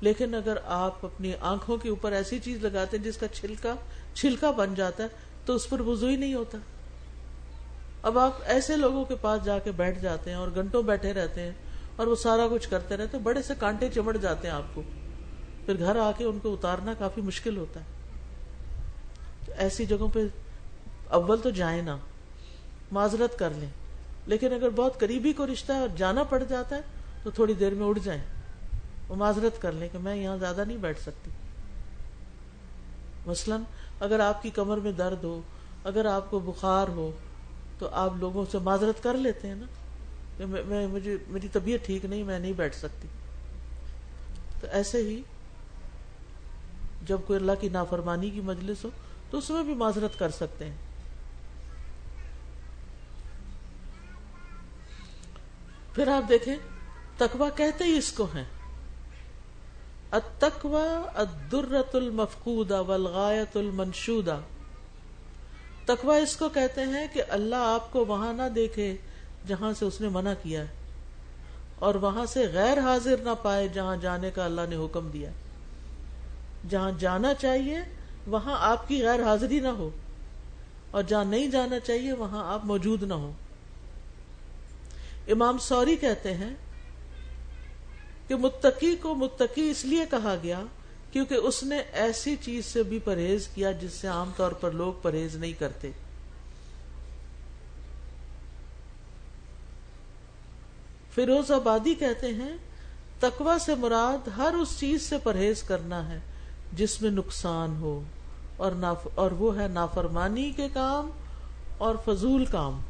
لیکن اگر آپ اپنی آنکھوں کے اوپر ایسی چیز لگاتے ہیں جس کا چھلکا چھلکا بن جاتا ہے، تو اس پر وضو ہی نہیں ہوتا۔ اب آپ ایسے لوگوں کے پاس جا کے بیٹھ جاتے ہیں اور گھنٹوں بیٹھے رہتے ہیں اور وہ سارا کچھ کرتے رہتے بڑے سے کانٹے چمڑ جاتے ہیں آپ کو۔ پھر گھر آ کے ان کو اتارنا کافی مشکل ہوتا ہے۔ تو ایسی جگہوں پہ اول تو جائیں نا، معذرت کر لیں۔ لیکن اگر بہت قریبی کو رشتہ ہے اور جانا پڑ جاتا ہے، تو تھوڑی دیر میں اڑ جائیں۔ وہ معذرت کر لیں کہ میں یہاں زیادہ نہیں بیٹھ سکتی۔ مثلا اگر آپ کی کمر میں درد ہو، اگر آپ کو بخار ہو، تو آپ لوگوں سے معذرت کر لیتے ہیں نا کہ میں مجھے، میری طبیعت ٹھیک نہیں، میں نہیں بیٹھ سکتی۔ تو ایسے ہی جب کوئی اللہ کی نافرمانی کی مجلس ہو، تو اس میں بھی معذرت کر سکتے ہیں۔ پھر آپ دیکھیں تکوا کہتے ہی اس کو ہیں۔ اتکوا ادرت المفقودہ والغایت المنشودہ تکوا اس کو کہتے ہیں کہ اللہ آپ کو وہاں نہ دیکھے جہاں سے اس نے منع کیا ہے، اور وہاں سے غیر حاضر نہ پائے جہاں جانے کا اللہ نے حکم دیا جہاں جانا چاہیے، وہاں آپ کی غیر حاضری نہ ہو، اور جہاں نہیں جانا چاہیے، وہاں آپ موجود نہ ہو امام سوری کہتے ہیں کہ متقی کو متقی اس لیے کہا گیا کیونکہ اس نے ایسی چیز سے بھی پرہیز کیا جس سے عام طور پر لوگ پرہیز نہیں کرتے۔ فیروز آبادی کہتے ہیں تقوا سے مراد ہر اس چیز سے پرہیز کرنا ہے جس میں نقصان ہو، اور اور وہ ہے نافرمانی کے کام اور فضول کام۔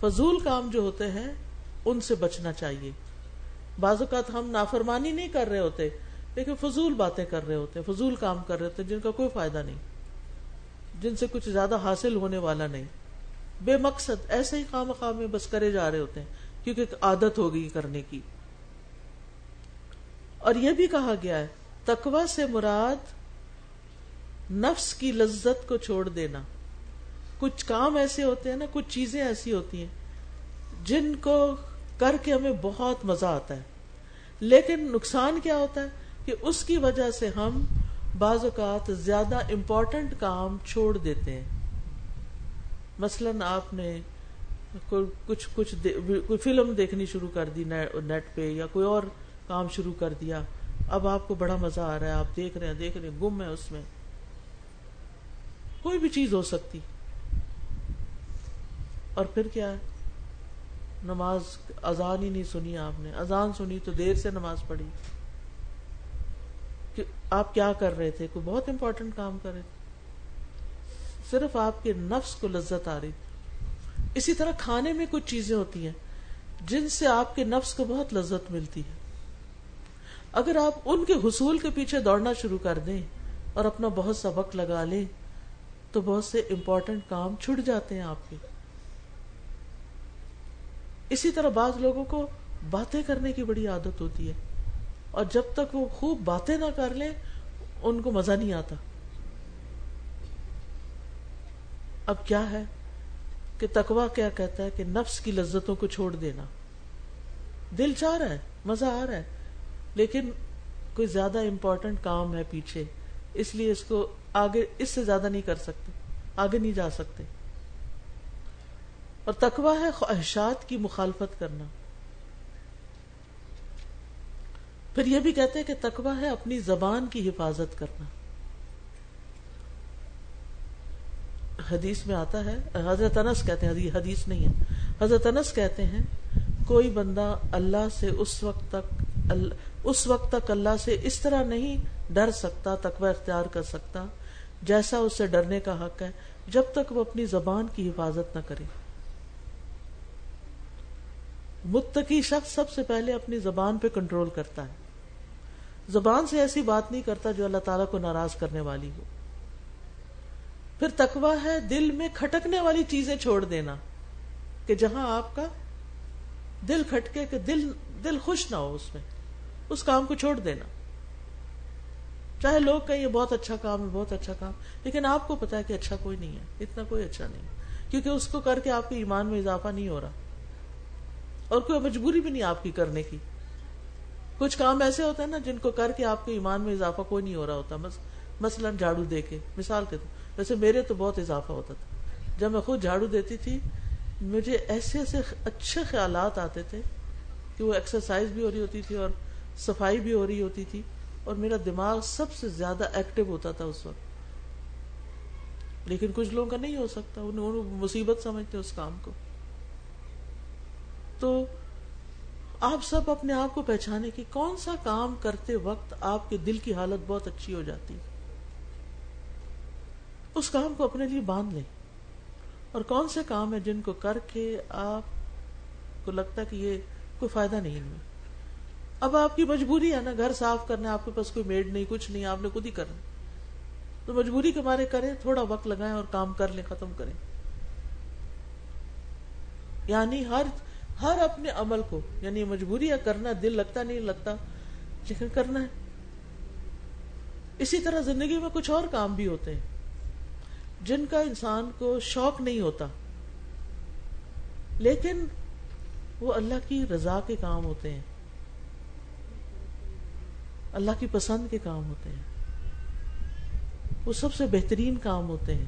فضول کام جو ہوتے ہیں، ان سے بچنا چاہیے۔ بعض اوقات ہم نافرمانی نہیں کر رہے ہوتے، لیکن فضول باتیں کر رہے ہوتے، فضول کام کر رہے ہوتے، جن کا کوئی فائدہ نہیں، جن سے کچھ زیادہ حاصل ہونے والا نہیں۔ بے مقصد ایسے ہی خام خام میں بس کرے جا رہے ہوتے ہیں، کیونکہ عادت ہو گئی کرنے کی۔ اور یہ بھی کہا گیا ہے، تقوی سے مراد نفس کی لذت کو چھوڑ دینا۔ کچھ کام ایسے ہوتے ہیں نا، کچھ چیزیں ایسی ہوتی ہیں، جن کو کر کے ہمیں بہت مزہ آتا ہے۔ لیکن نقصان کیا ہوتا ہے کہ اس کی وجہ سے ہم بعض اوقات زیادہ امپورٹنٹ کام چھوڑ دیتے ہیں۔ مثلا آپ نے کچھ کچھ کوئی فلم دیکھنی شروع کر دی نیٹ پہ یا کوئی اور کام شروع کر دیا۔ اب آپ کو بڑا مزہ آ رہا ہے، آپ دیکھ رہے ہیں، دیکھ رہے ہیں، گم ہے اس میں۔ کوئی بھی چیز ہو سکتی۔ اور پھر کیا ہے؟ نماز اذان ہی نہیں سنی آپ نے۔ اذان سنی تو دیر سے نماز پڑھی۔ کہ آپ کیا کر رہے تھے؟ کوئی بہت امپورٹنٹ کام کر رہے تھے۔ صرف آپ کے نفس کو لذت آ رہی تھی۔ اسی طرح کھانے میں کچھ چیزیں ہوتی ہیں جن سے آپ کے نفس کو بہت لذت ملتی ہے۔ اگر آپ ان کے حصول کے پیچھے دوڑنا شروع کر دیں اور اپنا بہت سا وقت لگا لیں تو بہت سے امپورٹنٹ کام چھٹ جاتے ہیں آپ کے۔ اسی طرح بعض لوگوں کو باتیں کرنے کی بڑی عادت ہوتی ہے۔ اور جب تک وہ خوب باتیں نہ کر لیں، ان کو مزہ نہیں آتا۔ اب کیا ہے کہ تکوا کیا کہتا ہے کہ نفس کی لذتوں کو چھوڑ دینا۔ دل چاہ رہا ہے، مزہ آ رہا ہے، لیکن کوئی زیادہ امپورٹنٹ کام ہے پیچھے، اس لیے اس کو آگے اس سے زیادہ نہیں کر سکتے، آگے نہیں جا سکتے۔ اور تقوا ہے خواہشات کی مخالفت کرنا۔ پھر یہ بھی کہتے ہیں کہ تقوا ہے اپنی زبان کی حفاظت کرنا۔ حدیث میں آتا ہے، حضرت انس کہتے ہیں حدیث نہیں ہے۔ حضرت انس کہتے ہیں، کوئی بندہ اللہ سے اس وقت تک اس وقت تک اللہ سے اس طرح نہیں ڈر سکتا، تقوی اختیار کر سکتا، جیسا اس سے ڈرنے کا حق ہے، جب تک وہ اپنی زبان کی حفاظت نہ کرے۔ متقی شخص سب سے پہلے اپنی زبان پہ کنٹرول کرتا ہے۔ زبان سے ایسی بات نہیں کرتا جو اللہ تعالیٰ کو ناراض کرنے والی ہو۔ پھر تقوی ہے دل میں کھٹکنے والی چیزیں چھوڑ دینا کہ جہاں آپ کا دل کھٹکے کہ دل دل خوش نہ ہو اس میں، اس کام کو چھوڑ دینا۔ چاہے لوگ کہیں یہ بہت اچھا کام ہے، بہت اچھا کام، لیکن آپ کو پتا ہے کہ اچھا کوئی نہیں ہے، اتنا کوئی اچھا نہیں۔ کیونکہ اس کو کر کے آپ کے ایمان میں اضافہ نہیں ہو رہا۔ اور کوئی مجبوری بھی نہیں آپ کی کرنے کی۔ کچھ کام ایسے ہوتے ہیں نا جن کو کر کے آپ کے ایمان میں اضافہ کوئی نہیں ہو رہا ہوتا۔ مثلا جھاڑو دے کے، مثال کے ویسے میرے تو بہت اضافہ ہوتا تھا۔ جب میں خود جھاڑو دیتی تھی، مجھے ایسے ایسے اچھے خیالات آتے تھے کہ وہ ایکسرسائز بھی ہو رہی ہوتی تھی اور صفائی بھی ہو رہی ہوتی تھی اور میرا دماغ سب سے زیادہ ایکٹیو ہوتا تھا اس وقت۔ لیکن کچھ لوگوں کا نہیں ہو سکتا، انہوں مصیبت سمجھتے اس کام کو۔ تو آپ سب اپنے آپ کو پہچانے کی کون سا کام کرتے وقت آپ کے دل کی حالت بہت اچھی ہو جاتی اس کام کو اپنے لیے باندھ لیں۔ اور کون سے کام ہے جن کو کر کے آپ کو لگتا کہ یہ کوئی فائدہ نہیں ان میں اب آپ کی مجبوری ہے نا گھر صاف کرنا، آپ کے پاس کوئی میڈ نہیں، کچھ نہیں، آپ نے خود ہی کرنا۔ تو مجبوری کے مارے کریں، تھوڑا وقت لگائیں اور کام کر لیں، ختم کریں۔ یعنی ہر ہر اپنے عمل کو یعنی مجبوری ہے کرنا، دل لگتا، نہیں لگتا لیکن کرنا ہے۔ اسی طرح زندگی میں کچھ اور کام بھی ہوتے ہیں۔ جن کا انسان کو شوق نہیں ہوتا، لیکن وہ اللہ کی رضا کے کام ہوتے ہیں۔ اللہ کی پسند کے کام ہوتے ہیں۔ وہ سب سے بہترین کام ہوتے ہیں۔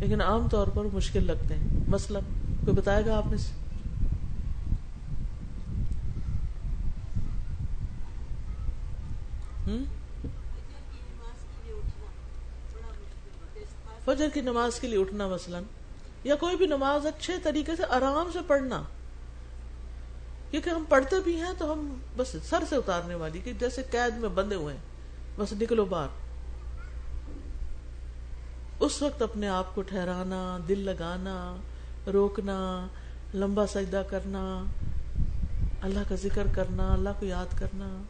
لیکن عام طور پر مشکل لگتے ہیں۔ مثلا کوئی بتائے گا آپ نے فجر کی نماز کے لیے اٹھنا مثلا، یا کوئی بھی نماز اچھے طریقے سے آرام سے پڑھنا۔ کیونکہ ہم پڑھتے بھی ہیں تو ہم بس سر سے اتارنے والی، کہ جیسے قید میں بندے ہوئے ہیں، بس نکلو بار اس وقت اپنے آپ کو ٹھہرانا، دل لگانا روکنا، لمبا سجدہ کرنا، اللہ کا ذکر کرنا، اللہ کو یاد کرنا،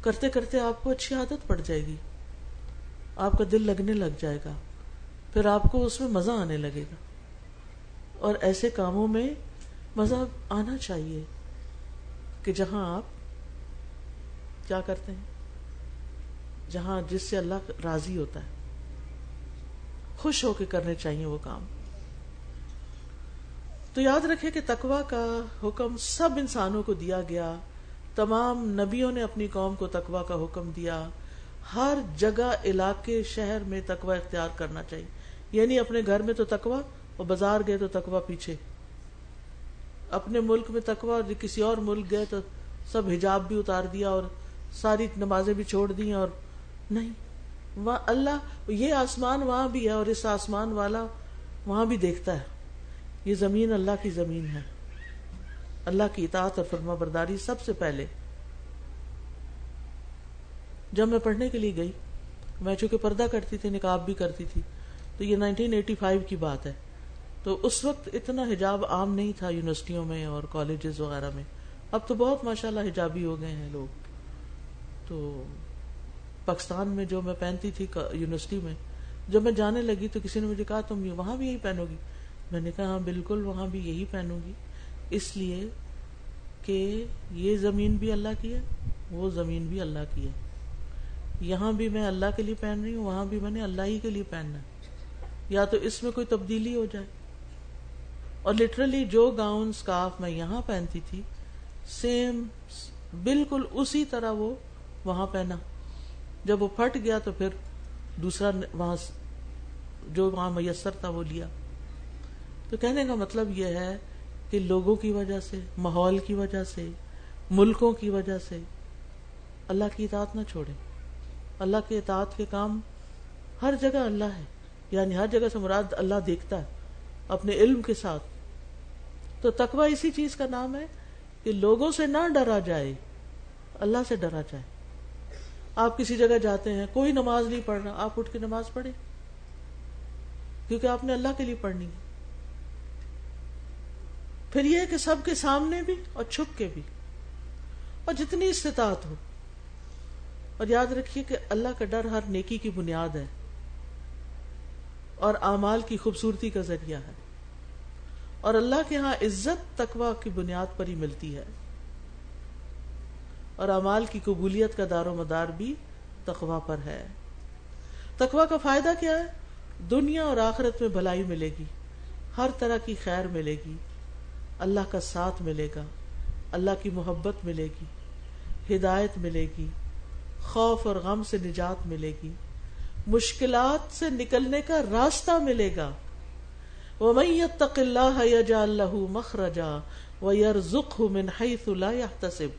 کرتے کرتے آپ کو اچھی عادت پڑ جائے گی۔ آپ کا دل لگنے لگ جائے گا، پھر آپ کو اس میں مزہ آنے لگے گا۔ اور ایسے کاموں میں مزہ آنا چاہیے کہ جہاں آپ کیا کرتے ہیں، جہاں جس سے اللہ راضی ہوتا ہے، خوش ہو کے کرنے چاہیے وہ کام۔ تو یاد رکھے کہ تقوا کا حکم سب انسانوں کو دیا گیا۔ تمام نبیوں نے اپنی قوم کو تقوا کا حکم دیا۔ ہر جگہ، علاقے، شہر میں تقوا اختیار کرنا چاہیے۔ یعنی اپنے گھر میں تو تقوا اور بازار گئے تو تقوا پیچھے۔ اپنے ملک میں تقوا کسی اور ملک گئے تو سب حجاب بھی اتار دیا اور ساری نمازیں بھی چھوڑ دی اور نہیں، وہاں اللہ، یہ آسمان وہاں بھی ہے اور اس آسمان والا وہاں بھی دیکھتا ہے۔ یہ زمین اللہ کی زمین ہے۔ اللہ کی اطاعت اور فرما برداری سب سے پہلے۔ جب میں پڑھنے کے لیے گئی، میں چونکہ پردہ کرتی تھی، نکاب بھی کرتی تھی، تو یہ نائنٹین ایٹی فائیو کی بات ہے۔ تو اس وقت اتنا حجاب عام نہیں تھا یونیورسٹیوں میں اور کالجز وغیرہ میں۔ اب تو بہت ماشاء اللہ حجابی ہو گئے ہیں لوگ۔ تو پاکستان میں جو میں پہنتی تھی، یونیورسٹی میں، جب میں جانے لگی تو کسی نے مجھے کہا، تم وہاں بھی یہی پہنو گی؟ میں نے کہا ہاں بالکل، وہاں بھی یہی پہنوں گی اس لیے کہ یہ زمین بھی اللہ کی ہے، وہ زمین بھی اللہ کی ہے۔ یہاں بھی میں اللہ کے لیے پہن رہی ہوں، وہاں بھی میں نے اللہ ہی کے لیے پہننا یا تو اس میں کوئی تبدیلی ہو جائے۔ اور لٹرلی جو گاؤن اسکارف میں یہاں پہنتی تھی سیم بالکل اسی طرح وہ وہاں پہنا۔ جب وہ پھٹ گیا تو پھر دوسرا وہاں، جو وہاں میسر تھا وہ لیا۔ تو کہنے کا مطلب یہ ہے کہ لوگوں کی وجہ سے، ماحول کی وجہ سے، ملکوں کی وجہ سے اللہ کی اطاعت نہ چھوڑے اللہ کے اطاعت کے کام ہر جگہ اللہ ہے۔ یعنی ہر جگہ سے مراد اللہ دیکھتا ہے، اپنے علم کے ساتھ۔ تو تقوی اسی چیز کا نام ہے کہ لوگوں سے نہ ڈرا جائے، اللہ سے ڈرا جائے۔ آپ کسی جگہ جاتے ہیں، کوئی نماز نہیں پڑھ رہا، آپ اٹھ کے نماز پڑھیں۔ کیونکہ آپ نے اللہ کے لیے پڑھنی ہے۔ پھر یہ کہ سب کے سامنے بھی اور چھپ کے بھی اور جتنی استطاعت ہو۔ اور یاد رکھیے کہ اللہ کا ڈر ہر نیکی کی بنیاد ہے اور اعمال کی خوبصورتی کا ذریعہ ہے۔ اور اللہ کے ہاں عزت تقوا کی بنیاد پر ہی ملتی ہے۔ اور اعمال کی قبولیت کا دار و مدار بھی تقوا پر ہے۔ تقوا کا فائدہ کیا ہے؟ دنیا اور آخرت میں بھلائی ملے گی، ہر طرح کی خیر ملے گی۔ اللہ کا ساتھ ملے گا، اللہ کی محبت ملے گی، ہدایت ملے گی، خوف اور غم سے نجات ملے گی، مشکلات سے نکلنے کا راستہ ملے گا۔ وَمَن يَتَّقِ اللَّهَ يَجْعَل لَّهُ مَخْرَجًا وَيَرْزُقْهُ مِنْ حَيْثُ لَا يَحْتَسِبُ۔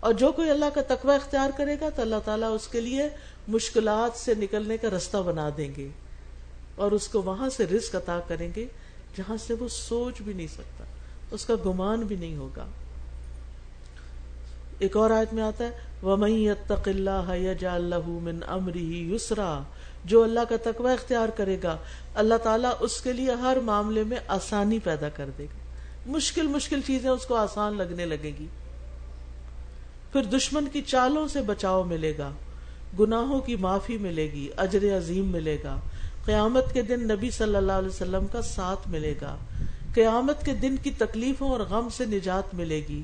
اور جو کوئی اللہ کا تقوی اختیار کرے گا تو اللہ تعالیٰ اس کے لیے مشکلات سے نکلنے کا رستہ بنا دیں گے۔ اور اس کو وہاں سے رزق عطا کریں گے جہاں سے وہ سوچ بھی نہیں سکتا۔ اس کا گمان بھی نہیں ہوگا۔ ایک اور آیت میں آتا ہے، وَمَن يَتَّقِ اللَّهَ يَجْعَل لَّهُ مِنْ أَمْرِهِ يُسْرًا۔ جو اللہ کا تقوی اختیار کرے گا، اللہ تعالیٰ اس کے لیے ہر معاملے میں آسانی پیدا کر دے گا۔ مشکل مشکل چیزیں اس کو آسان لگنے لگے گی۔ پھر دشمن کی چالوں سے بچاؤ ملے گا، گناہوں کی معافی ملے گی، اجر عظیم ملے گا۔ قیامت کے دن نبی صلی اللہ علیہ وسلم کا ساتھ ملے گا۔ قیامت کے دن کی تکلیفوں اور غم سے نجات ملے گی۔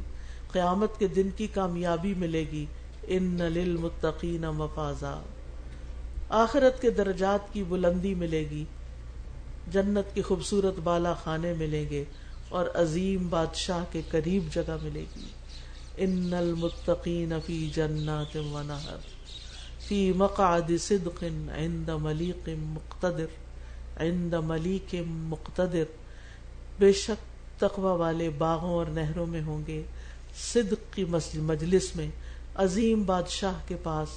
قیامت کے دن کی کامیابی ملے گی۔ ان للمتقین مفازا۔ آخرت کے درجات کی بلندی ملے گی۔ جنت کی خوبصورت بالا خانے ملیں گے اور عظیم بادشاہ کے قریب جگہ ملے گی۔ ان المتقین فی جنات و نہر۔ فی مقعد صدق عند ملیق مقتدر۔ عند ملیک مقتدر۔ بے شک تقوی والے باغوں اور نہروں میں ہوں گے۔ صدق کی مجلس میں عظیم بادشاہ کے پاس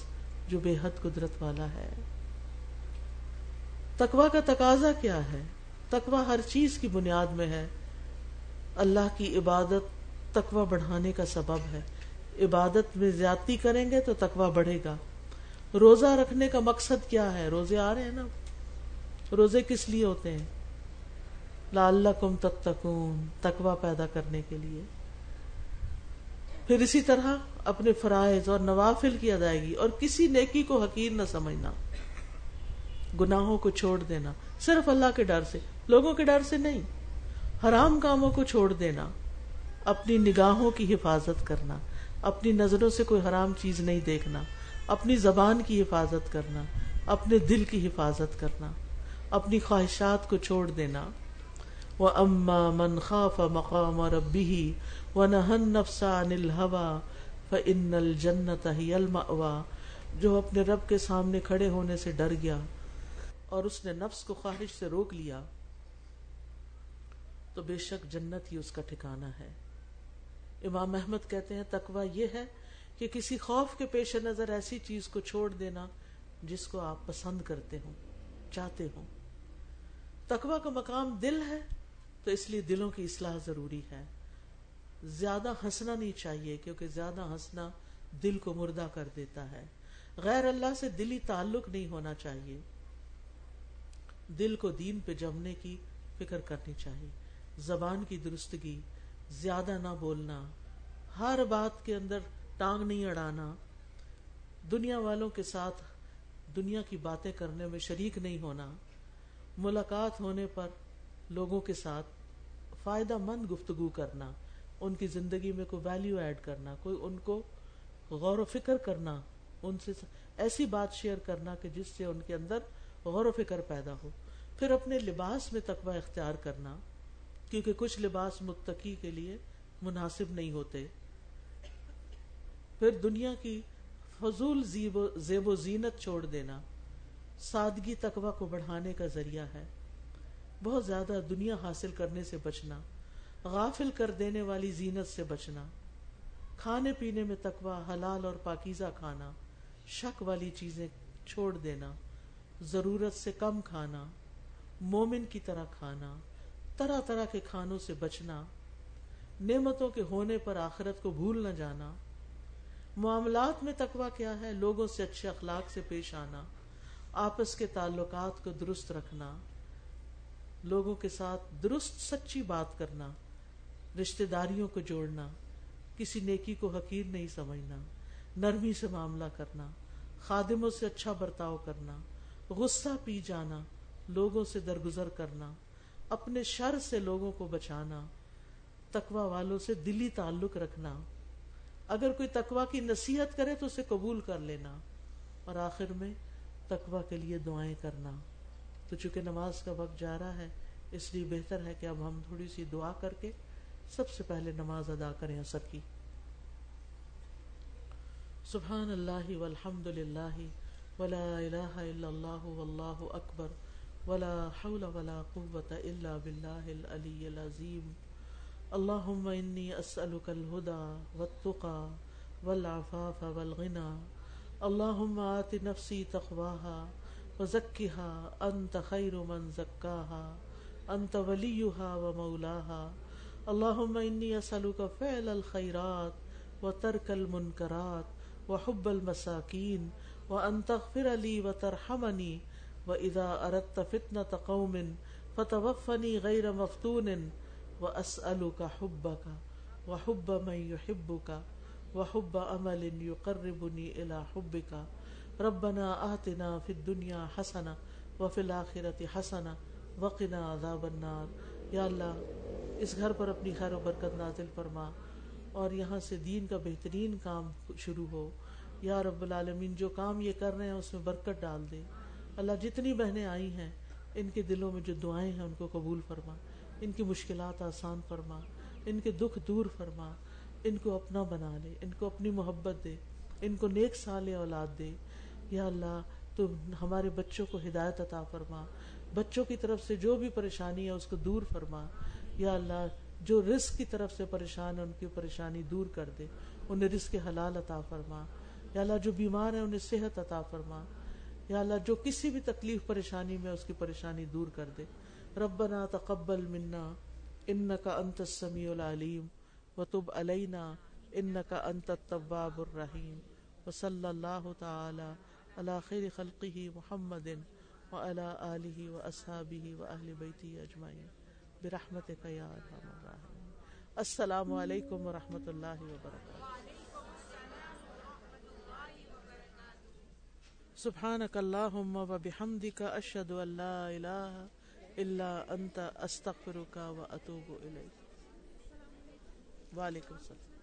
جو بے حد قدرت والا ہے۔ تقوا کا تقاضا کیا ہے؟ تقوا ہر چیز کی بنیاد میں ہے۔ اللہ کی عبادت تقوا بڑھانے کا سبب ہے۔ عبادت میں زیادتی کریں گے تو تقوا بڑھے گا۔ روزہ رکھنے کا مقصد کیا ہے؟ روزے آ رہے ہیں نا۔ روزے کس لیے ہوتے ہیں؟ لال کم تک تکون تقوا پیدا کرنے کے لیے۔ پھر اسی طرح اپنے فرائض اور نوافل کی ادائیگی، اور کسی نیکی کو حقیر نہ سمجھنا، گناہوں کو چھوڑ دینا، صرف اللہ کے ڈر سے، لوگوں کے ڈر سے نہیں، حرام کاموں کو چھوڑ دینا، اپنی نگاہوں کی حفاظت کرنا، اپنی نظروں سے کوئی حرام چیز نہیں دیکھنا، اپنی زبان کی حفاظت کرنا، اپنے دل کی حفاظت کرنا، اپنی خواہشات کو چھوڑ دینا۔ و اما من خاف مقام ربه ونهى النفس عن الهوى فان الجنت هي المأوى جو اپنے رب کے سامنے کھڑے ہونے سے ڈر گیا اور اس نے نفس کو خواہش سے روک لیا، تو بے شک جنت ہی اس کا ٹھکانہ ہے۔ امام احمد کہتے ہیں، تقوی یہ ہے کہ کسی خوف کے پیش نظر ایسی چیز کو چھوڑ دینا جس کو آپ پسند کرتے ہوں، چاہتے ہوں۔ تقوی کا مقام دل ہے تو اس لیے دلوں کی اصلاح ضروری ہے۔ زیادہ ہنسنا نہیں چاہیے کیونکہ زیادہ ہنسنا دل کو مردہ کر دیتا ہے۔ غیر اللہ سے دلی تعلق نہیں ہونا چاہیے۔ دل کو دین پہ جمنے کی فکر کرنی چاہیے۔ زبان کی درستگی، زیادہ نہ بولنا، ہر بات کے اندر ٹانگ نہیں اڑانا۔ دنیا والوں کے ساتھ دنیا کی باتیں کرنے میں شریک نہیں ہونا۔ ملاقات ہونے پر لوگوں کے ساتھ فائدہ مند گفتگو کرنا، ان کی زندگی میں کوئی ویلیو ایڈ کرنا، کوئی ان کو غور و فکر کرنا، ان سے ایسی بات شیئر کرنا کہ جس سے ان کے اندر غور و فکر پیدا ہو۔ پھر اپنے لباس میں تقوی اختیار کرنا، کیونکہ کچھ لباس متقی کے لیے مناسب نہیں ہوتے۔ پھر دنیا کی فضول زیب و زینت چھوڑ دینا، سادگی تقوی کو بڑھانے کا ذریعہ ہے۔ بہت زیادہ دنیا حاصل کرنے سے بچنا، غافل کر دینے والی زینت سے بچنا، کھانے پینے میں تقوی، حلال اور پاکیزہ کھانا، شک والی چیزیں چھوڑ دینا، ضرورت سے کم کھانا، مومن کی طرح کھانا، طرح طرح کے کھانوں سے بچنا، نعمتوں کے ہونے پر آخرت کو بھول نہ جانا۔ معاملات میں تقوی کیا ہے؟ لوگوں سے اچھے اخلاق سے پیش آنا، آپس کے تعلقات کو درست رکھنا۔ لوگوں کے ساتھ درست سچی بات کرنا، رشتہ داریوں کو جوڑنا، کسی نیکی کو حقیر نہیں سمجھنا، نرمی سے معاملہ کرنا، خادموں سے اچھا برتاؤ کرنا، غصہ پی جانا، لوگوں سے درگزر کرنا، اپنے شر سے لوگوں کو بچانا تقوا والوں سے دلی تعلق رکھنا۔ اگر کوئی تقوا کی نصیحت کرے تو اسے قبول کر لینا۔ اور آخر میں تقوا کے لیے دعائیں کرنا۔ تو چونکہ نماز کا وقت جا رہا ہے، اس لیے بہتر ہے کہ اب ہم تھوڑی سی دعا کر کے سب سے پہلے نماز ادا کریں اثر کی۔ سبحان اللہ والحمد للہ ولا الہ الا اللہ واللہ اکبر ولا حول ولا قوة الا باللہ العلی العظیم۔ اللہم انی اسألک الہدى والتقى والعفاف والغنى اللہم آت نفسی تقواها وزکها انت خیر من زکاها انت ولیها ومولاها اللہم انی اسألک فعل الخیرات وترک المنکرات وحب المساکین وأن تغفر لي وترحمني وإذا أردت فتنة قوم فتوفني غير مفتون وأسألك حبك وحب من يحبك وحب أمل يقربني إلى حبك ربنا آتنا في الدنيا حسنة وفي الآخرة حسنة وقنا عذاب النار۔ یا اللہ، اس گھر پر اپنی خیر و برکت نازل فرما اور یہاں سے دین کا بہترین کام شروع ہو۔ یا رب العالمین، جو کام یہ کر رہے ہیں اس میں برکت ڈال دے۔ اللہ، جتنی بہنیں آئی ہیں، ان کے دلوں میں جو دعائیں ہیں، ان کو قبول فرما۔ ان کی مشکلات آسان فرما۔ ان کے دکھ دور فرما۔ ان کو اپنا بنا لے، ان کو اپنی محبت دے۔ ان کو نیک سال اولاد دے۔ یا اللہ، تو ہمارے بچوں کو ہدایت عطا فرما۔ بچوں کی طرف سے جو بھی پریشانی ہے اس کو دور فرما۔ یا اللہ، جو رزق کی طرف سے پریشان ہے ان کی پریشانی دور کر دے۔ انہیں رزق حلال عطا فرما۔ یا اللہ، جو بیمار ہے انہیں صحت عطا فرما۔ یا اللہ، جو کسی بھی تکلیف پریشانی میں اس کی پریشانی دور کر دے۔ ربنا تقبل منا انك انت السميع العليم وتب علينا انك انت التواب الرحيم وصلى الله تعالى على خير خلقه محمد وعلى اله واصحابه واهل بيته اجمعين برحمتك يا ارحم الراحمين السلام علیکم ورحمۃ اللہ وبرکاتہ۔ سبحانك اللهم وبحمدك اشهد ان لا اله الا انت استغفرك واتوب اليك وعليكم السلام۔